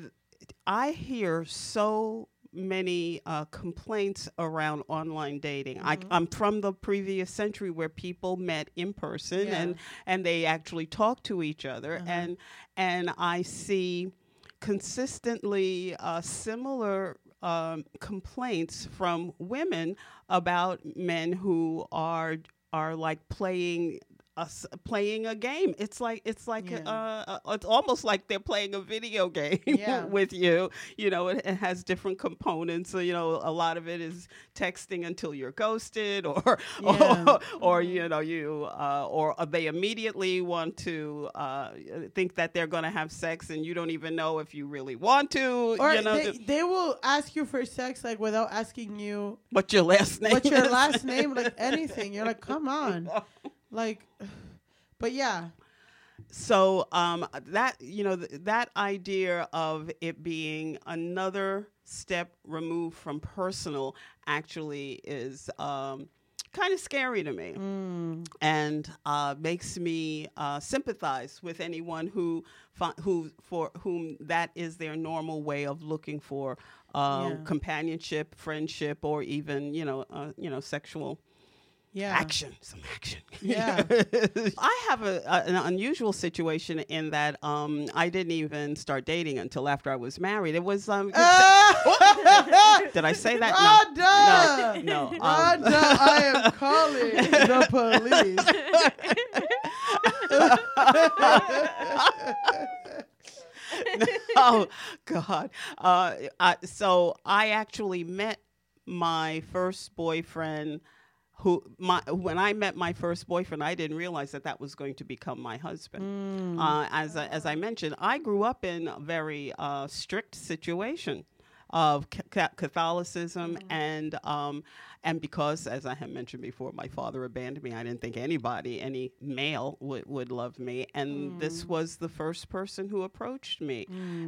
I hear so many uh, complaints around online dating. I, Mhm. I'm from the previous century where people met in person Yeah. and and they actually talked to each other Uh-huh. and and I see consistently uh, similar um, complaints from women about men who are are like playing us playing a game. It's like it's like Yeah. uh, uh, it's almost like they're playing a video game Yeah. with you. You know, it, it has different components. So, you know, a lot of it is texting until you're ghosted, or Yeah. or, or you know you uh, or they immediately want to uh, think that they're going to have sex, and you don't even know if you really want to. Or you know, they, th- they will ask you for sex like without asking you what your last name? what's your last name, like anything. You're like, come on, like. But yeah, so um, that you know th- that idea of it being another step removed from personal actually is um, kind of scary to me mm, and uh, makes me uh, sympathize with anyone who fi- who for whom that is their normal way of looking for uh, Yeah. companionship, friendship, or even you know uh, you know sexual yeah, action, some action. Yeah. I have a, a- an unusual situation in that um, I didn't even start dating until after I was married. It was um, did I say that? Rhonda! No, no. um, I am calling the police. oh God. Uh, I, so I actually met my first boyfriend. Who my when I met my first boyfriend, I didn't realize that that was going to become my husband. Uh, as I, as I mentioned, I grew up in a very uh, strict situation of ca- ca- Catholicism and um, and because, as I have mentioned before, my father abandoned me. I didn't think anybody, any male, would would love me, and this was the first person who approached me,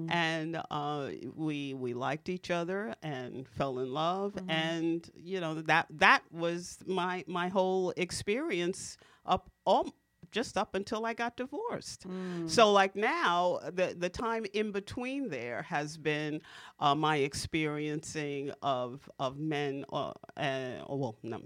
and uh, we we liked each other and fell in love, and you know that that was my my whole experience up all just up until I got divorced. So like now, the the time in between there has been uh, my experiencing of of men. Uh, uh, well, no,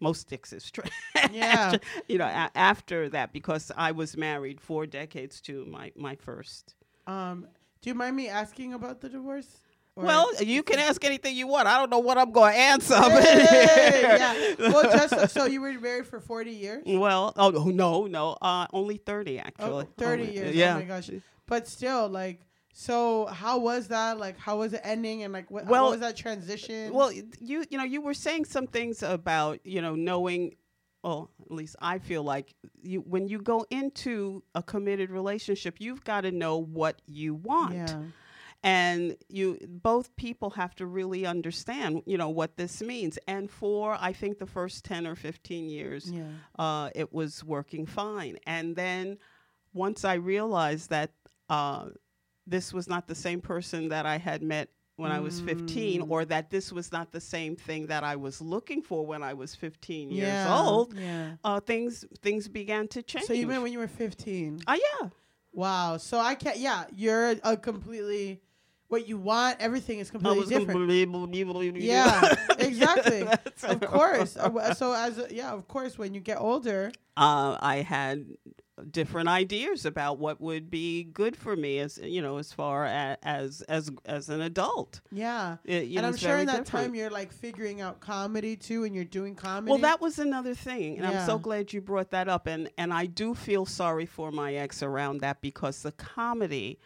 most dicks is true. Yeah. you know, a- after that, because I was married four decades to my my first. Um, do you mind me asking about the divorce? Well, you can ask anything you want. I don't know what I'm going to answer. Hey, yeah. Well, just so you were married for forty years. Well, oh no, no, uh, only thirty actually. Oh, 30 Only- years. Yeah. Oh my gosh. But still, like, so how was that? Like, how was it ending? And like, what, Well- what was that transition? Well, you you know, you were saying some things about you know knowing. Well, at least I feel like you when you go into a committed relationship, you've got to know what you want. yeah. And you both people have to really understand you know what this means and for i think the first 10 or 15 years Yeah. uh, it was working fine and then once i realized that uh, this was not the same person that i had met when i was 15 Mm. or that this was not the same thing that i was looking for when i was 15 years old Yeah. uh, things things began to change So you met when you were fifteen. uh, yeah Wow. So I can't. Yeah, you're a completely. What you want, everything is completely different. Yeah, exactly. Of course. Uh, So as a, yeah, of course, when you get older, uh, I had different ideas about what would be good for me as you know as far a- as as as an adult. yeah. It, and know, I'm sure in that different. time you're like figuring out comedy too, and you're doing comedy. Well, that was another thing, and I'm so glad you brought that up. And and I do feel sorry for my ex around that because the comedy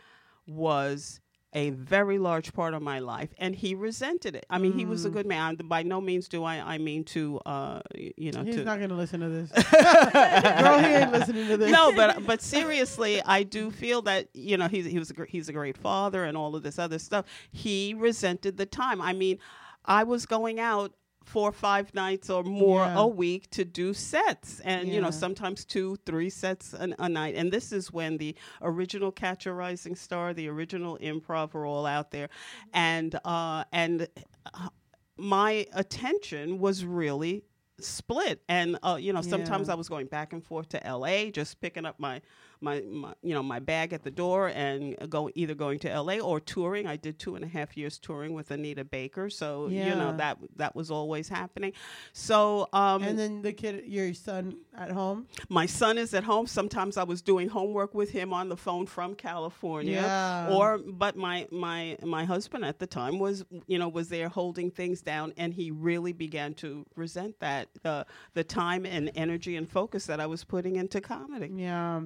was a very large part of my life, and he resented it. I mean, he was a Mm. good man. By no means do I I mean to uh you know He's to not gonna listen to this. Girl, he ain't listening to this. no, but but seriously, I do feel that you know he's he was a, gr- he's a great father and all of this other stuff. He resented the time. I mean, I was going out four or five nights or more Yeah. a week to do sets. And you know sometimes two three sets an, a night. And this is when the original catch a rising star the original improv were all out there. And uh and uh, my attention was really split. And uh, you know sometimes Yeah. i was going back and forth to la just picking up my my, my you know my bag at the door and go either going to LA or touring. I did two and a half years touring with Anita Baker, so you know that that was always happening. So um, and then the kid, your son at home. my son is at home. Sometimes I was doing homework with him on the phone from California. Yeah. Or but my my my husband at the time was you know was there holding things down and he really began to resent that the the time and energy and focus that I was putting into comedy. Yeah.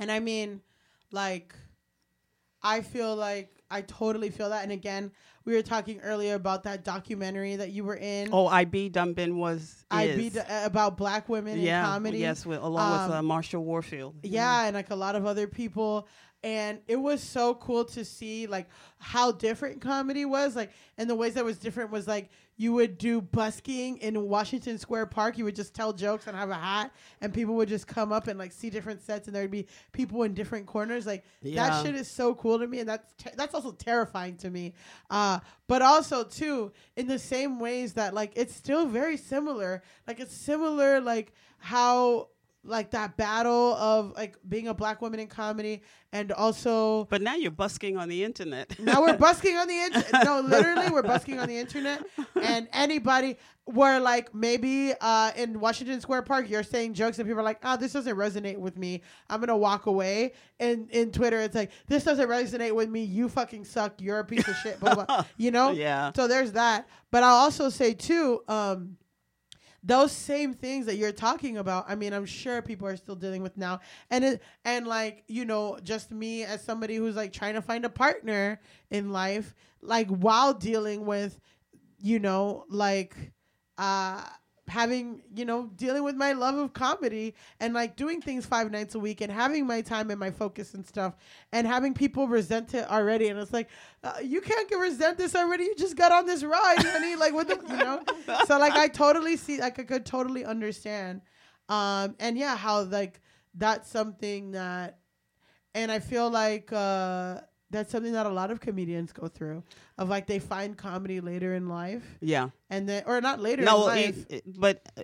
And I mean, like, I feel like I totally feel that. And again, we were talking earlier about that documentary that you were in. Oh, IB Dumbin was I is. beat about black women yeah, in comedy. Yes, with, along with uh, Um, Marsha Warfield. Yeah, and like a lot of other people. And it was so cool to see like how different comedy was. Like and the ways that was different was like you would do busking in Washington Square Park. You would just tell jokes and have a hat and people would just come up and like see different sets and there'd be people in different corners. Like Yeah. that shit is so cool to me and that's te- that's also terrifying to me. Uh but also too in the same ways that like it's still very similar. Like it's similar like how like that battle of like being a black woman in comedy and also But now you're busking on the internet. now we're busking on the internet. No, literally, we're busking on the internet. And anybody, where like maybe uh, in Washington Square Park, you're saying jokes and people are like, "Oh, this doesn't resonate with me. I'm gonna walk away." And in Twitter, it's like, "This doesn't resonate with me. You fucking suck. You're a piece of shit." Blah, blah. You know? Yeah. So there's that. But I'll also say too. Um, those same things that you're talking about i mean i'm sure people are still dealing with now. And it and like you know just me as somebody who's like trying to find a partner in life like while dealing with you know like uh having you know dealing with my love of comedy and like doing things five nights a week and having my time and my focus and stuff and having people resent it already. And it's like uh, you can't get resent this already. You just got on this ride honey. Like what the you know? So like i totally see like i could totally understand um and yeah how like that's something that and i feel like uh that's something that a lot of comedians go through of like they find comedy later in life Yeah. and then or not later in no, life it- it- but uh,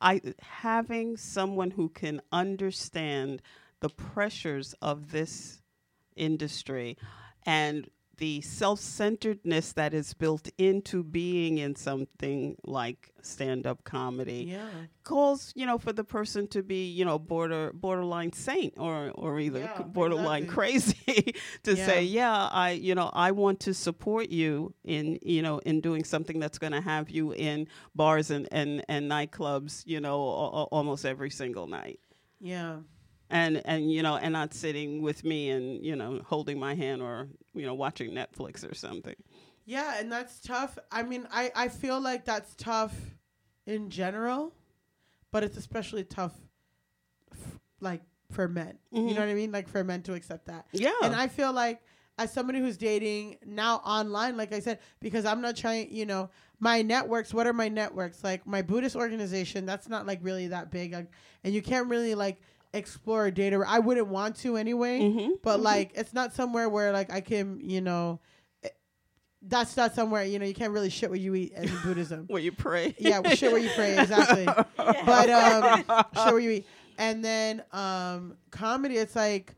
I having someone who can understand the pressures of this industry and the self-centeredness that is built into being in something like stand-up comedy yeah calls you know for the person to be you know border borderline saint or or either Yeah, borderline exactly. crazy to say Yeah. yeah i you know i want to support you in you know in doing something that's going to have you in bars and and and nightclubs you know a- almost every single night yeah and and you know and not sitting with me and you know holding my hand or you know watching netflix or something Yeah, and that's tough. I mean, I, I feel like that's tough in general, but it's especially tough, f- like for men. You Mhm. know what I mean? Like for men to accept that. yeah And I feel like as somebody who's dating now online, like I said, because I'm not trying, you know, my networks. What are my networks? Like my Buddhist organization. That's not like really that big, like, and you can't really like explore data. I wouldn't want to anyway Mhm, but mhm. like it's not somewhere where like I can, you know, eh, that's not somewhere you know you can't really shit where you eat in Buddhism. where you pray yeah, well, shit where you pray exactly. But um, shit where you eat, and then um, comedy. It's like,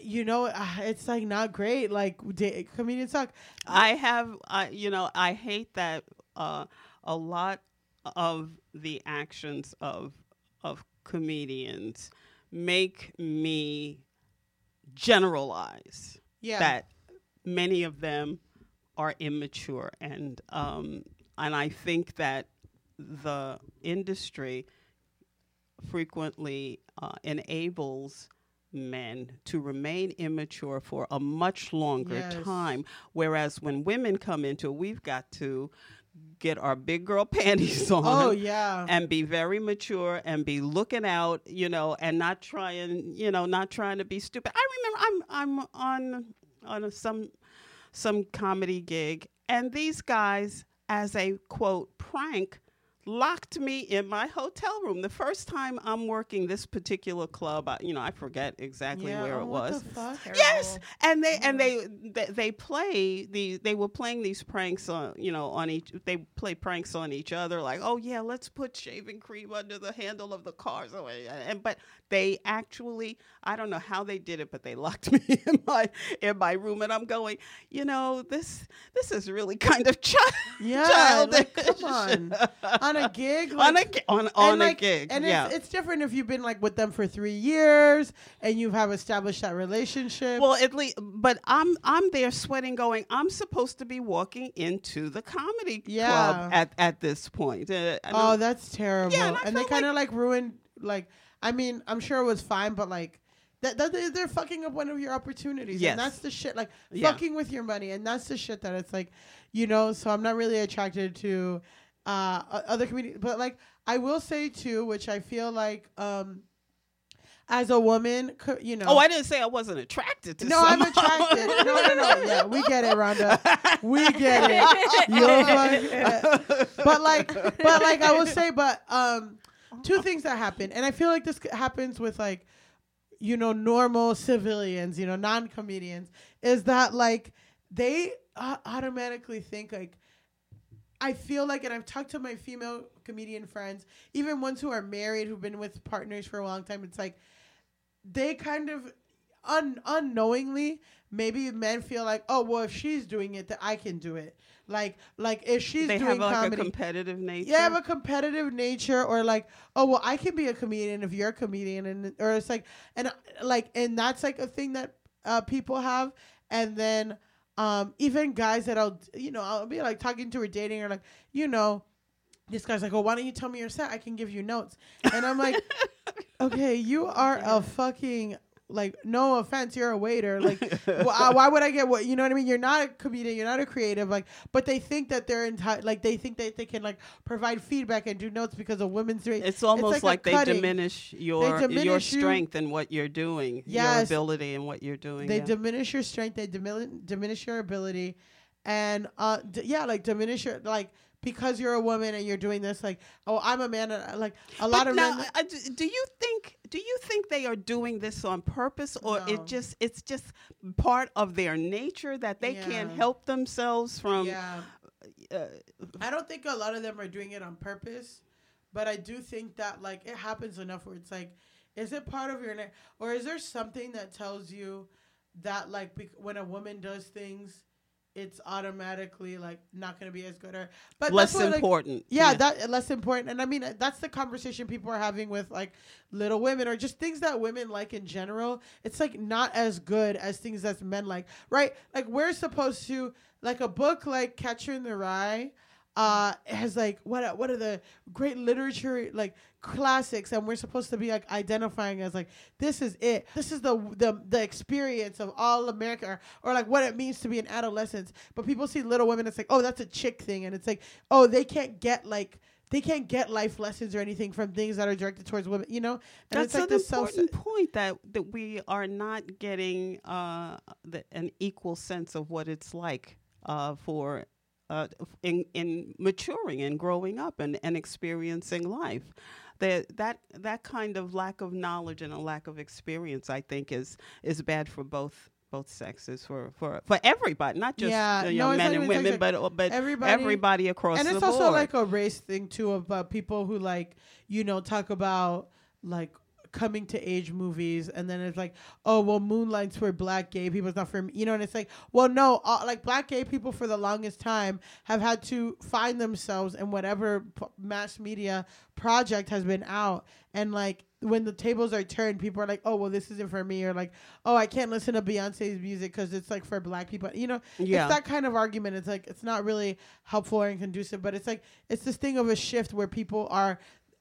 you know, ah, it's like not great. Like da- comedians suck. I have, I you know, I hate that uh, a lot of the actions of of comedians make me generalize Yeah, that many of them are immature, and um, and I think that the industry frequently uh, enables men to remain immature for a much longer Yes. time. Whereas when women come into it, we've got to get our big girl panties on Oh yeah. and be very mature and be looking out, you know, and not trying, you know, not trying to be stupid. I remember I'm I'm on on a, some some comedy gig and these guys as a quote prank locked me in my hotel room. The first time I'm working this particular club, I, you know, I forget exactly Yeah, where oh, it what was. Yes, and they and they, they they play the they were playing these pranks on you know on each they play pranks on each other like oh yeah let's put shaving cream under the handle of the car so and but they actually I don't know how they did it but they locked me in my in my room and I'm going you know this this is really kind of child Yeah, childish like, come on. on a gig, on a like- gi- on on a like, gig and yeah. it's, it's different if you've been like with them for three years and you have established that relationship. Well, at least, but I'm I'm there sweating, going. I'm supposed to be walking into the comedy Yeah. club at at this point. Uh, oh, that's terrible. and and they kind of like, ruined. Like, I mean, I'm sure it was fine, but like. That, that they- they're fucking up one of your opportunities, Yes. and that's the shit. Like Yeah. fucking with your money, and that's the shit that it's like, you know. So I'm not really attracted to uh, other comedians, but like I will say too, which I feel like, um, as a woman, you know. oh, I didn't say I wasn't attracted to. No, I'm attracted. No, no, no. Yeah, we get it, Rhonda. We get it. Fine. But like, but like, I will say, but um, two things that happen, and I feel like this happens with like, you know, normal civilians, you know, non-comedians, is that like they uh, automatically think like. I feel like, and I've talked to my female comedian friends, even ones who are married, who've been with partners for a long time. It's like they kind of un- unknowingly maybe men feel like oh well if she's doing it then i can do it like like if she's they doing have like comedy a competitive nature. yeah, have a competitive nature, or like, oh well, I can be a comedian if you're a comedian, and or it's like, and like, and that's like a thing that uh, people have, and then um, even guys that I'll, you know, I'll be like talking to or dating, or like, you know, this guy's like, oh, why don't you tell me your set? I can give you notes, and I'm like, okay, you are a fucking like no offense you're a waiter like why, why would i get what you know what i mean you're not a comedian you're not a creative like but they think that they're enti- like they think that they can like provide feedback and do notes because of women's doing It's almost like like, they diminish your your diminish you. strength and what you're doing, your Yes. ability and what you're doing. they yeah. diminish your strength they diminish diminish your ability and uh d- yeah like diminish your like because you're a woman and you're doing this like oh i'm a man and, uh, like a lot of now, men uh, do you think do you think they are doing this on purpose, or No. it just it's just part of their nature that they can't help themselves from? yeah Uh, I don't think a lot of them are doing it on purpose, but I do think that like it happens enough where it's like, is it part of your na- or is there something that tells you that like bec- when a woman does things, it's automatically like not gonna be as good or but less that's what, like, important. yeah, that less important. And I mean, that's the conversation people are having with like Little Women or just things that women like in general. It's like not as good as things that men like, right? Like we're supposed to like a book like Catcher in the Rye. Uh, has like what are, what are the great literature like classics, and we're supposed to be like identifying as like this is it. This is the the the experience of all America, or, or like what it means to be an adolescent. But people see Little Women, it's like oh that's a chick thing, and it's like oh they can't get like they can't get life lessons or anything from things that are directed towards women, you know. And That's it's like an self. important point that that we are not getting uh, the, an equal sense of what it's like uh, for uh, in in maturing and growing up and, and experiencing life. That that that kind of lack of knowledge and a lack of experience, I think, is is bad for both both sexes for for, for everybody, not just Yeah, you know, it's men and women, but but everybody- everybody, across and it's board. also like a race thing too about people who like you know talk about like coming to age movies and then it's like oh well moonlight's for black gay people it's not for me you know and it's like well no uh, like black gay people for the longest time have had to find themselves in whatever p- mass media project has been out and like when the tables are turned people are like oh well this isn't for me or like oh i can't listen to beyonce's music because it's like for black people you know Yeah. it's that kind of argument. It's like it's not really helpful and conducive, but it's like it's this thing of a shift where people are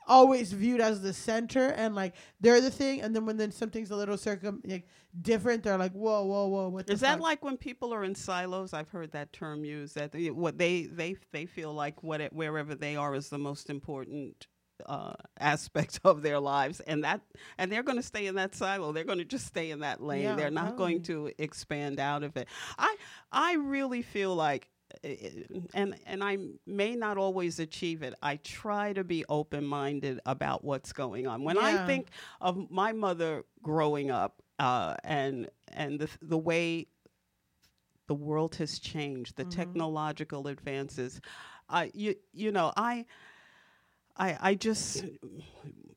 always viewed as the center and like they're the thing, and then when then something's a little circum like different, they're like whoa, whoa, whoa, what? Is that fuck? like when people are in silos? I've heard that term used. That they, what they they they feel like what it, wherever they are is the most important uh, aspect of their lives, and that and they're going to stay in that silo. They're going to just stay in that lane. Yeah, they're not going to expand out of it. I I really feel like and and I may not always achieve it. I try to be open minded about what's going on. When Yeah. I think of my mother growing up, uh, and and the the way the world has changed, the Mhm. technological advances, I you you know I I I just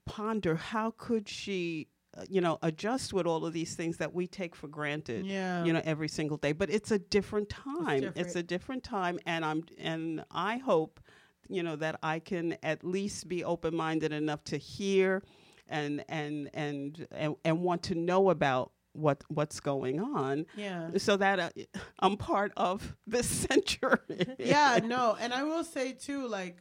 ponder how could she uh, you know adjust with all of these things that we take for granted Yeah. you know every single day but it's a different time it's, different. a different time and i'm and i hope you know that i can at least be open-minded enough to hear and and and and, and want to know about what what's going on yeah. so that uh, i'm part of this century Yeah, no, and I will say too, like,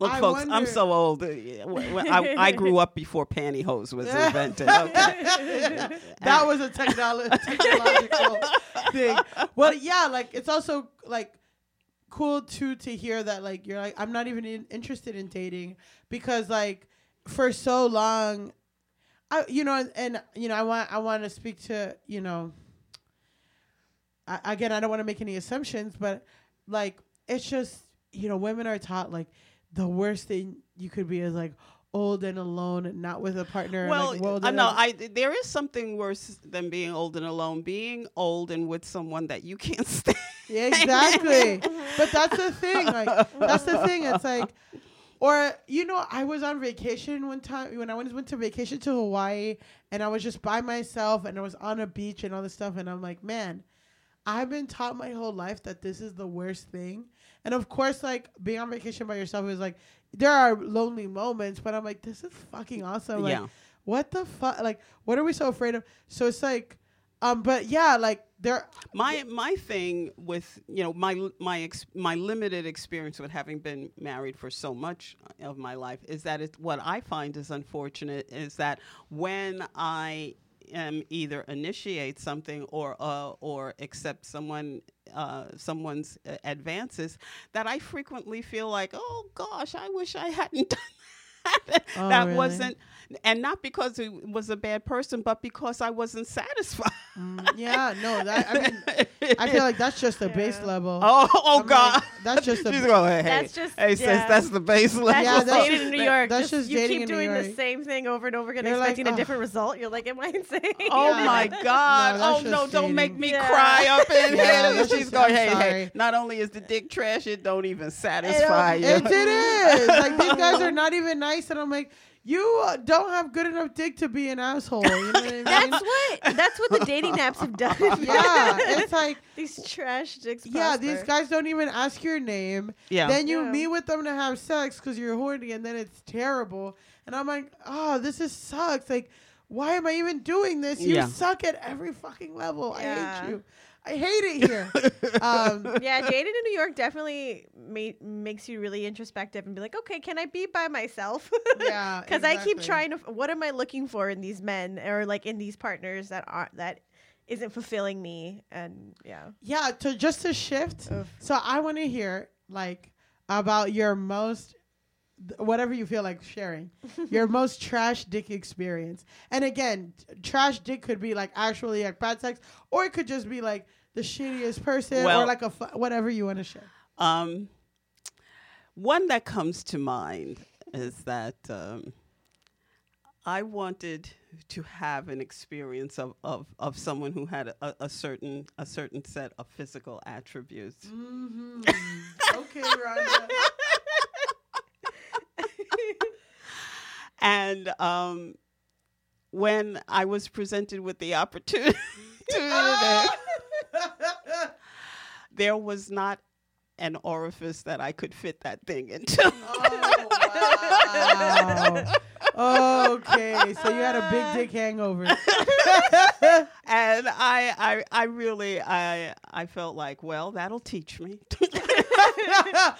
Look, I folks, I'm so old. uh, yeah, wh- wh- I, I grew up before pantyhose was invented. Okay. that was a technolo- technological thing. Well, yeah, like it's also like cool too to hear that like you're like I'm not even in- interested in dating because like for so long, I you know and, and you know I want I want to speak to you know. I, again, I don't want to make any assumptions, but like it's just you know women are taught like the worst thing you could be is like old and alone and not with a partner. well, like, well, I know I there is something worse than being old and alone. Being old and with someone that you can't stand. Yeah, exactly. but that's the thing. Like that's the thing. It's like, or you know, I was on vacation one time when I went went to vacation to Hawaii, and I was just by myself, and I was on a beach and all this stuff, and I'm like, man, I've been taught my whole life that this is the worst thing. And of course, like being on vacation by yourself is like there are lonely moments, but I'm like, this is fucking awesome. Like, yeah. what the fuck? Like, what are we so afraid of? So it's like, um, but yeah, like there. My my thing with you know my my ex, my limited experience with having been married for so much of my life is that it what I find is unfortunate is that when I am either initiate something or uh, or accept someone uh, someone's uh, advances that I frequently feel like oh gosh I wish I hadn't done that Oh, that really? wasn't and not because he was a bad person but because I wasn't satisfied Mm, yeah, no, that I mean, I feel like that's just the base level. Oh, oh I'm God. like, that's just a She's going, hey, That's just- hey, sis, yeah. that's the base level. That's Yeah, just that's dating just- in New York. that's Just- just you dating keep in New doing the same thing over and over again, You're like, expecting a "Ugh." different result. You're like, am I insane? Oh Yeah. my God! No, oh no! just Don't make me Yeah. cry up in here. that's She's just- going, I'm hey, sorry. hey. Not only is the dick trash, it don't even satisfy you. It, it is. Like these guys are not even nice, and I'm like, you uh, don't have good enough dick to be an asshole. You know what I mean? That's what that's what the dating apps have done. yeah, it's like these trash dicks. yeah, these guys don't even ask your name. yeah. Then you Yeah. meet with them to have sex because you're horny, and then it's terrible. And I'm like, oh, this is sucks. Like, why am I even doing this? You Yeah. suck at every fucking level. I hate you. I hate it here. um, yeah, dating in New York definitely ma- makes you really introspective and be like, okay, can I be by myself? yeah, Because I keep trying to. f- What am I looking for in these men or like in these partners that aren't that isn't fulfilling me? And yeah, Yeah, to just to shift. Ugh. So I want to hear like about your most th- whatever you feel like sharing. your most trash dick experience. And again, t- trash dick could be like actually like bad sex or it could just be like the shittiest person or like a fu- whatever you want to share. Um, one that comes to mind is that um, I wanted to have an experience of, of, of someone who had a, a certain a certain set of physical attributes. Mm-hmm. okay, Rhonda. And um, when I was presented with the opportunity, there was not an orifice that I could fit that thing into. oh, wow. okay, so you had a big dick hangover. and I, I, I really, I, I felt like, well, that'll teach me.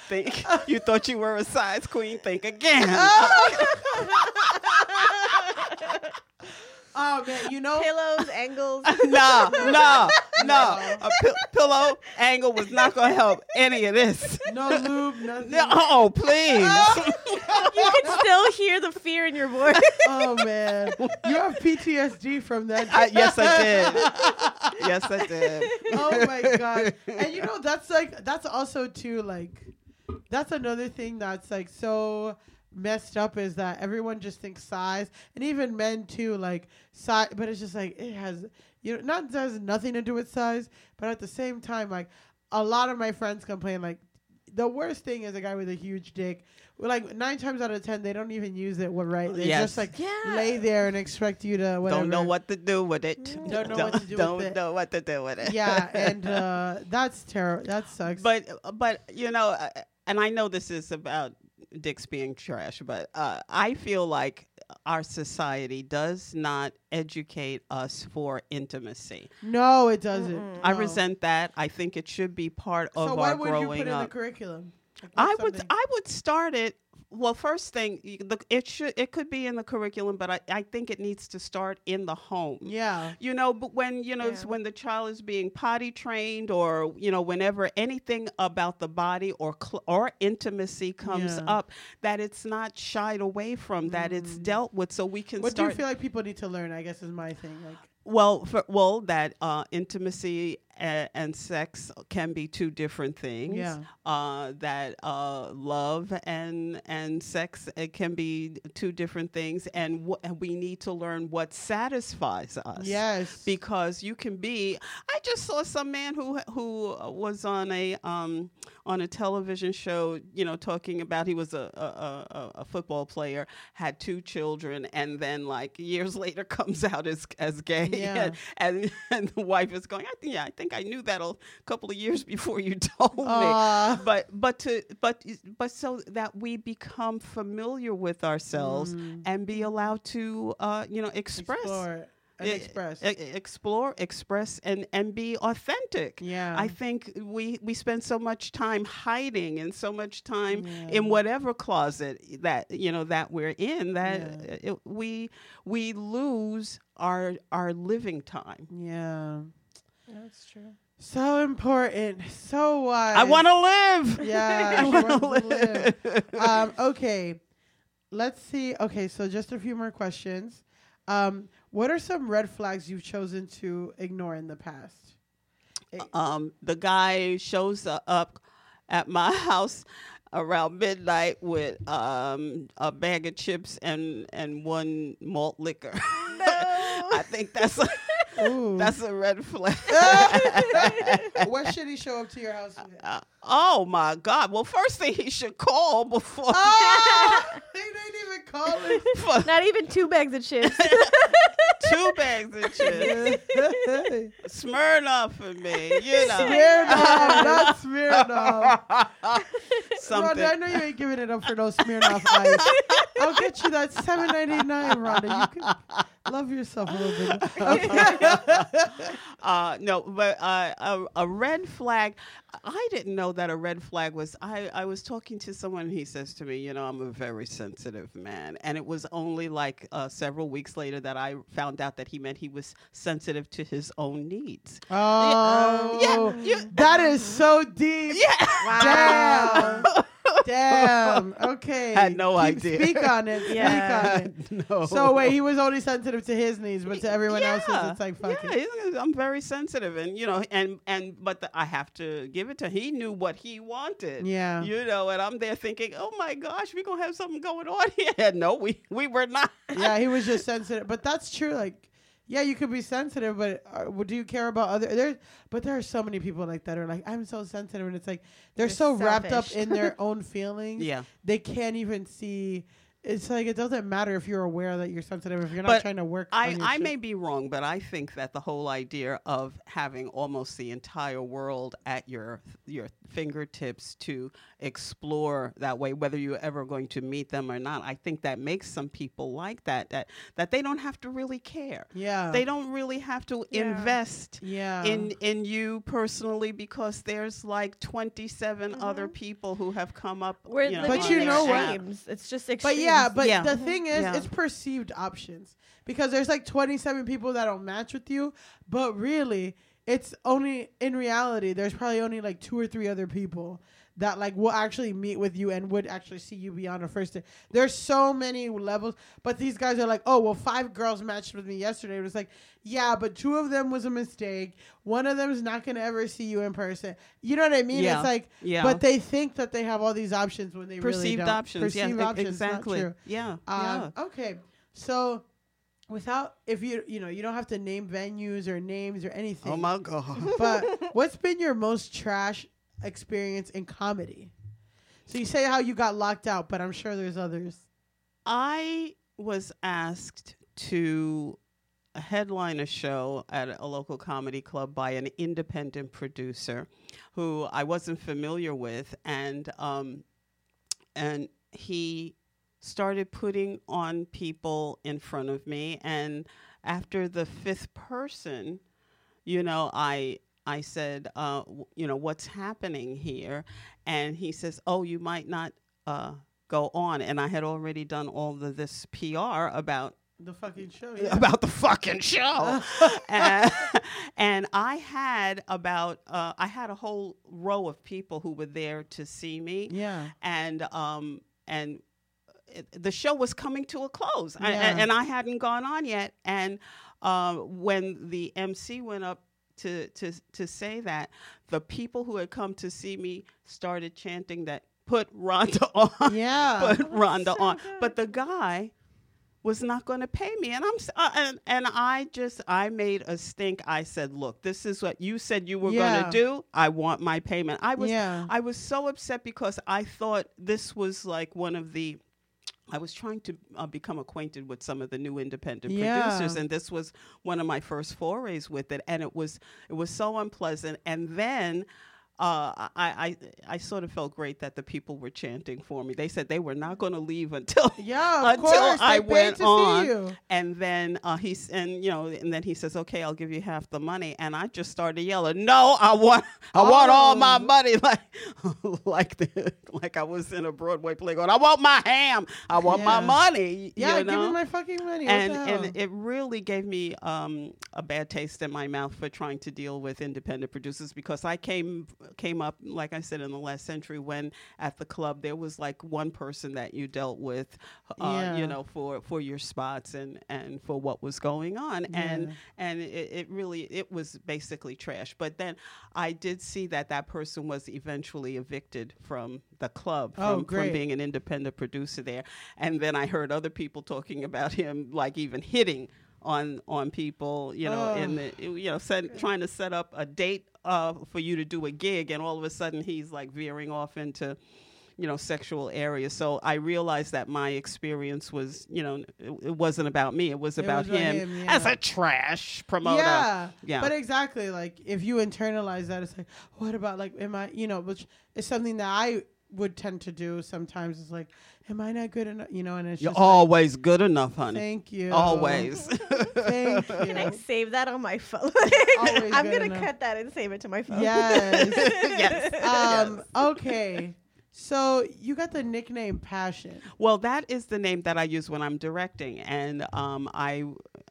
think you thought you were a size queen. Think again. oh man, you know pillows, angles. no, no, no, a pillow angle was not going to help any of this. No lube, nothing. No, oh, please. you can still hear the fear in your voice. Oh man, you have PTSD from that. I, yes, I did. Yes, I did. oh my god! And you know that's like that's also too like that's another thing that's like so messed up is that everyone just thinks size and even men too like size, but it's just like it has you know not that has nothing to do with size, but at the same time like a lot of my friends complain like the worst thing is a guy with a huge dick. Like nine times out of ten, they don't even use it. What right? They Yes. just like Yeah. lay there and expect you to whatever. Don't know what to do with it. Don't know what to do with Don't it. know what to do with it. Yeah, and uh, that's terrible. That sucks. but but you know, uh, and I know this is about dicks being trash, but uh, I feel like our society does not educate us for intimacy. no, it doesn't. Mm-mm. I No. resent that. I think it should be part of So why our would you growing put in the up. curriculum? I would I would start it. Well, first thing, the, it should it could be in the curriculum, but I, I think it needs to start in the home. yeah. You know, but when you know Yeah. it's when the child is being potty trained, or you know, whenever anything about the body or cl- or intimacy comes Yeah. up, that it's not shied away from, that it's Mm. dealt with, so we can What do you feel like people need to learn? I guess is my thing. Like, well, for, well, that uh, intimacy and, and sex can be two different things. Yeah. Uh, that uh, love and and sex it can be two different things, and, wh- and we need to learn what satisfies us. yes. because you can be. I just saw some man who who was on a um on a television show, you know, talking about he was a a, a, a football player, had two children, and then like years later comes out as as gay, Yeah. and, and and the wife is going, I think yeah, I think I knew that a couple of years before you told me but but to but but so that we become familiar with ourselves Mm. and be allowed to uh you know express explore e- express. explore express and and be authentic yeah. I think we we spend so much time hiding and so much time Yeah. in whatever closet that you know that we're in that Yeah. it, we we lose our our living time. yeah. That's true. So important. So wise. I want to live. Yeah. I want to live. live. um, okay. Let's see. Okay, so just a few more questions. Um, what are some red flags you've chosen to ignore in the past? Um, the guy shows uh, up at my house around midnight with um, a bag of chips and and one malt liquor. No. I think that's a, Ooh. that's a red flag. what should he show up to your house with? Uh, oh my God! Well, first thing he should call before. Oh, he didn't even call it. for Not even two bags of chips. two bags of chips. Smirnoff for me, you know. Smirnoff, not Smirnoff. Something. Rhonda, I know you ain't giving it up for no Smirnoff ice. I'll get you that seven ninety nine, Rhonda. You can love yourself a little bit. Okay. uh, no, but uh, a, a red flag. I didn't know that a red flag was. I, I was talking to someone. and He says to me, "You know, I'm a very sensitive man," and it was only like uh, several weeks later that I found out that he meant he was sensitive to his own needs. Oh, Yeah, you- that is so deep. Yeah. Damn. Damn. Okay. Had no Keep- idea. Speak on it. Yeah. Speak Yeah. on it. no. So wait, he was only sensitive to his needs, but to everyone else's, it's like fuck yeah, it. he's- I'm very sensitive, and you know, and and but the, I have to give it to. He knew what he wanted. Yeah. You know, and I'm there thinking, oh my gosh, we're gonna have something going on here. No, we we were not. yeah, he was just sensitive. But that's true. Like, yeah, you could be sensitive, but uh, do you care about other? There, but there are so many people like that are like, I'm so sensitive, and it's like they're, They're so wrapped up in their own feelings. Yeah. they can't even see. It's like it doesn't matter if you're aware that you're sensitive if you're not But trying to work. I, on I shit. may be wrong, but I think that the whole idea of having almost the entire world at your your fingertips to explore that way, whether you're ever going to meet them or not, I think that makes some people like that that that they don't have to really care. Yeah. They don't really have to Yeah. invest Yeah. in in you personally because there's like 27 other Mhm. people who have come up. We're you know, But you in their know what? lap. extremes. It's just But yeah, but Yeah. the Mhm. thing is, Yeah. it's perceived options because there's like 27 people that don't match with you, but really, it's only in reality there's probably only like two or three other people that like will actually meet with you and would actually see you beyond a first date. There's so many levels, but these guys are like, oh well, five girls matched with me yesterday. It was like, yeah, but two of them was a mistake. One of them is not gonna ever see you in person. You know what I mean? Yeah. It's like, Yeah. but they think that they have all these options when they really perceived don't. options. Perceived yeah, options, not exactly. true. Yeah. Um, yeah. Okay, so without if you you know you don't have to name venues or names or anything. Oh my god. But what's been your most trash experience in comedy? So you say how you got locked out, but I'm sure there's others. I was asked to headline a show at a local comedy club by an independent producer who I wasn't familiar with, and um, and he started putting on people in front of me, and after the fifth person, you know, I I said, uh, w- you know, what's happening here, and he says, oh, you might not. Uh, go on and I had already done all of this PR about The fucking show. Yeah. about the fucking show. and, and I had about uh, I had a whole row of people who were there to see me yeah. and um and the show was coming to a close Yeah. and, and I hadn't gone on yet and uh, when the MC went up to to to say that the people who had come to see me started chanting that put Rhonda on Yeah. put Rhonda so on good. but the guy was not going to pay me and I'm uh, and, and I just I made a stink I said look this is what you said you were Yeah. going to do I want my payment I was Yeah. I was so upset because I thought this was like one of the. I was trying to uh, become acquainted with some of the new independent Yeah. producers, and this was one of my first forays with it, and it was it was so unpleasant. And then. Uh, I, I I sort of felt great that the people were chanting for me. They said they were not going to leave until Yeah, until course. I they went to on. And then uh, he's and you know, and then he says, "Okay, I'll give you half the money." And I just started yelling, "No, I want, I want all my Oh. money!" Like, like, the, like I was in a Broadway play going, "I want my ham, I want my money." Yeah, you give me my fucking money. What and and it really gave me um, a bad taste in my mouth for trying to deal with independent producers because I came came up like I said in the last century when at the club there was like one person that you dealt with, uh, Yeah. you know, for for your spots and and for what was going on and Yeah. and it, it really it was basically trash. But then I did see that that person was eventually evicted from the club Oh, from, from being an independent producer there. And then I heard other people talking about him, like even hitting on on people, you know, in the you know, set, trying to set up a date uh, for you to do a gig, and all of a sudden he's like veering off into. You know, sexual areas. So I realized that my experience was, you know, it, it wasn't about me. It was It about was him, him, as a trash promoter. Yeah. Yeah. But exactly, like if you internalize that, it's like, what about like, am I, you know, which is something that I would tend to do sometimes. It's like, am I not good enough? You know, and it's You're just like, always good enough, honey. thank you. Always. Thank you. Can I save that on my phone? Always I'm good gonna enough. cut that and save it to my phone. Yes. yes. um, okay. So you got the nickname Passion. Well, that is the name that I use when I'm directing, and um, I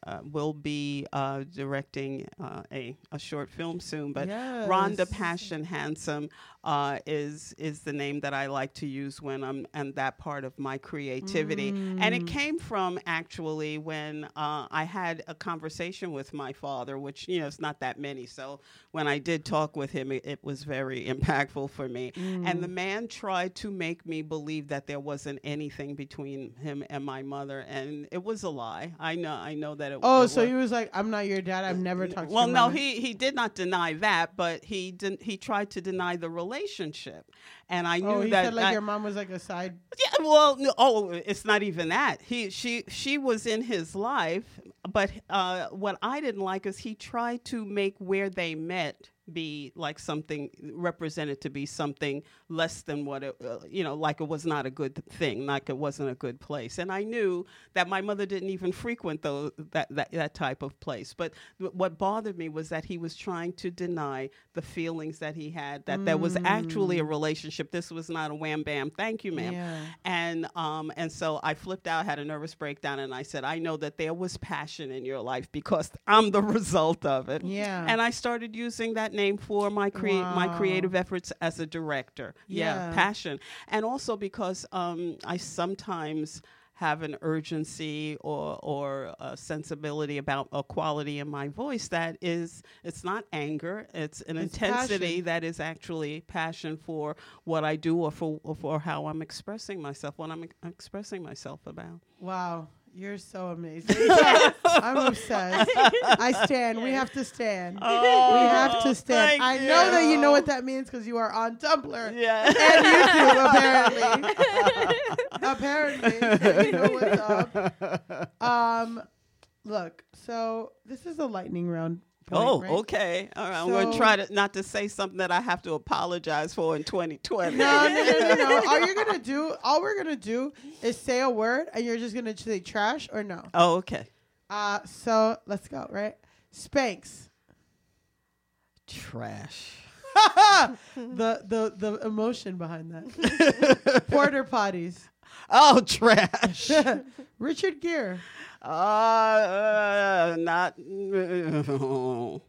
uh, will be uh, directing uh, a a short film soon. But Rhonda Passion Hansome uh, is is the name that I like to use when I'm and that part of my creativity. And Mm. it came from actually when uh, I had a conversation with my father, which you know it's not that many. So when I did talk with him, it, it was very impactful for me. And Mm. the man tried to make me believe that there wasn't anything between him and my mother, and it was a lie. I know, I know that it. Was Oh, it so was. he was like, I'm not your dad. I've never talked to Well, no, mother." he he did not deny that, but he didn't. He tried to deny the relationship, and I knew Oh, he that. said like I- your mom was like a side. yeah, well, no, oh, it's not even that. He, she, she was in his life, but uh, what I didn't like is he tried to make where they met be like something represented to be something less than what it, uh, you know, like it was not a good thing, like it wasn't a good place. And I knew that my mother didn't even frequent those, that, that, that type of place. But th- what bothered me was that he was trying to deny the feelings that he had, that there was actually a relationship. This was not a wham bam, thank you, ma'am. Yeah. And um, and so I flipped out, had a nervous breakdown, and I said, I know that there was passion in your life because I'm the result of it. Yeah. And I started using that name for my create my creative efforts as a director. Yeah. passion, and also because um, I sometimes have an urgency or or a sensibility about a quality in my voice that is it's not anger it's an It's intensity passion. that is actually passion for what I do or for or for how I'm expressing myself what I'm ex- expressing myself about Wow, you're so amazing. I'm obsessed. I stand. We have to stand. we have to stand. I know that you know what that means because you are on Tumblr yeah and YouTube, apparently. apparently, you know what's up. Um, look. So this is a lightning round. Point, Oh, right? okay. All right. I'm going to try to not to say something that I have to apologize for in 2020. No, no, no, no, no. All you're gonna do, all we're gonna do, is say a word, and you're just gonna say trash or no. Oh, okay. Uh, so let's go. Right, Spanx. Trash. the the the emotion behind that. Porter potties. Oh, trash. Richard Gere. Uh, not.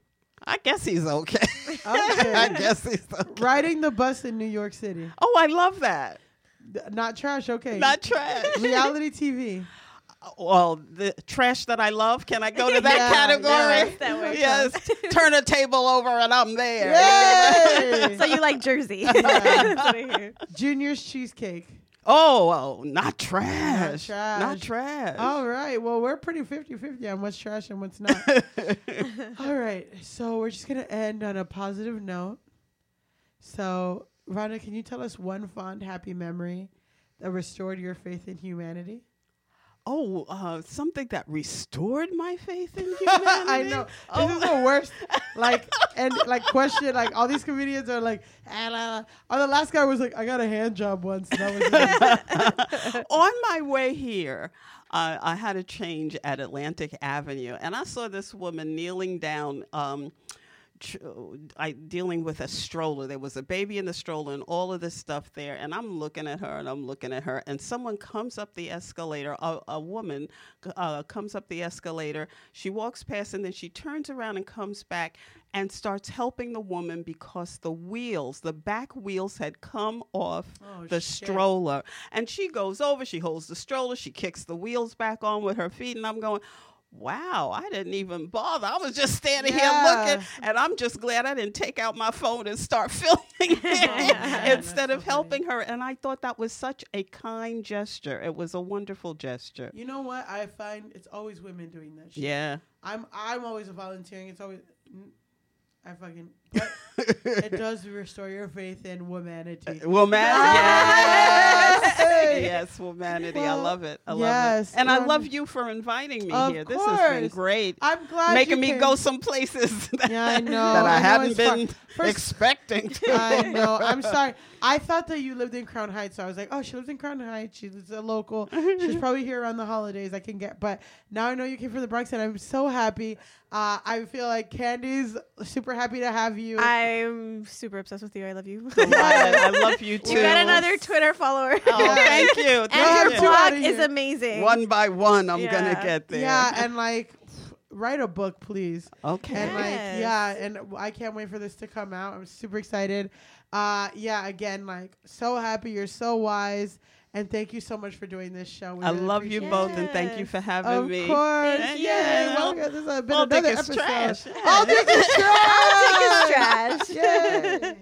I guess he's okay. okay. I guess he's okay. Riding the bus in New York City. Oh, I love that. Th- Not trash. Okay. Not trash. Reality TV. well, the trash that I love. Can I go to that Yeah, category? yeah. That. Yes. Turn a table over and I'm there. Yay! So you like Jersey? That's what I hear. Junior's cheesecake. Oh, oh, not trash. Not trash. Not trash. All right. Well, we're pretty 50-50 on what's trash and what's not. All right. So we're just gonna end on a positive note. So, Rhonda, can you tell us one fond, happy memory that restored your faith in humanity? Oh, uh, something that restored my faith in humanity. I know. Oh. This is the worst. Like and like question. Like all these comedians are like, ah, la, la. oh, the last guy was like, I got a hand job once. And that was. On my way here, uh, I had a change at Atlantic Avenue, and I saw this woman kneeling down. Um, I dealing with a stroller. There was a baby in the stroller and all of this stuff there. And I'm looking at her and I'm looking at her. And someone comes up the escalator. A, a woman uh, comes up the escalator. She walks past and then she turns around and comes back and starts helping the woman because the wheels, the back wheels, had come off Oh, the shit. stroller. And she goes over. She holds the stroller. She kicks the wheels back on with her feet. And I'm going. Wow, I didn't even bother. I was just standing Yeah. here looking, and I'm just glad I didn't take out my phone and start filming it That's instead so of funny. helping her. And I thought that was such a kind gesture. It was a wonderful gesture. You know what? I find it's always women doing that shit. Yeah. I'm I'm always volunteering. It's always I fucking but it does restore your faith in humanity. Woman, yes, Hey! yes, humanity. I love it. I love it, and I um, love you for inviting me of here. This has been great, I'm glad making you me came. go some places that, Yeah, I know. that I, I know hadn't it's been First- expecting. To. I know. I'm sorry. I thought that you lived in Crown Heights, so I was like, "Oh, she lives in Crown Heights. She's a local. She's probably here around the holidays. I can get." But now I know you came from the Bronx, and I'm so happy. Uh, I feel like Candy's super happy to have you. I'm super obsessed with you. I love you. I love. I love you too. You got another Twitter follower. Oh, thank you. We'll and have your two blog is amazing. One by one, I'm gonna get there. yeah, and like, write a book, please. Okay. And like, Yes. yeah, and I can't wait for this to come out. I'm super excited. Uh, yeah, again, like, so happy. You're so wise, and thank you so much for doing this show. We I really love you both, it. and thank you for having Of me. Of course. Thank Yay. you. Well, this has been All another is episode. trash. All dick is trash. trash. Yay.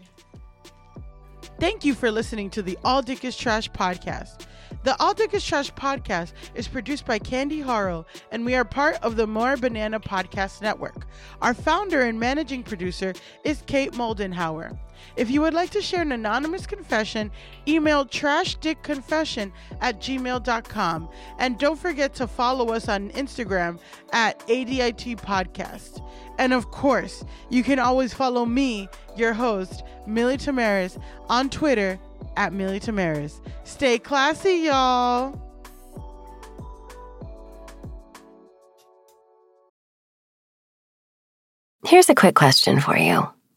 Thank you for listening to the All Dick is Trash podcast. The All Dick is Trash podcast is produced by Candy Harrow, and we are part of the More Banana Podcast Network. Our founder and managing producer is Kate Moldenhauer. If you would like to share an anonymous confession, email trashdickconfession at gmail.com. And don't forget to follow us on Instagram at ADIT Podcast. And of course, you can always follow me, your host, Millie Tamaris, on Twitter at Millie Tamaris. Stay classy, y'all. Here's a quick question for you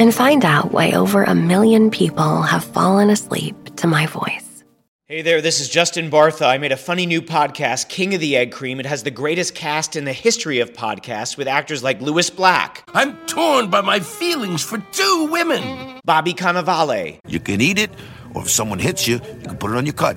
and find out why over a million people have fallen asleep to my voice. Hey there, this is Justin Bartha. I made a funny new podcast, King of the Egg Cream. It has the greatest cast in the history of podcasts with actors like Lewis Black, I'm torn by my feelings for two women. Bobby Cannavale, You can eat it, or if someone hits you, you can put it on your cut.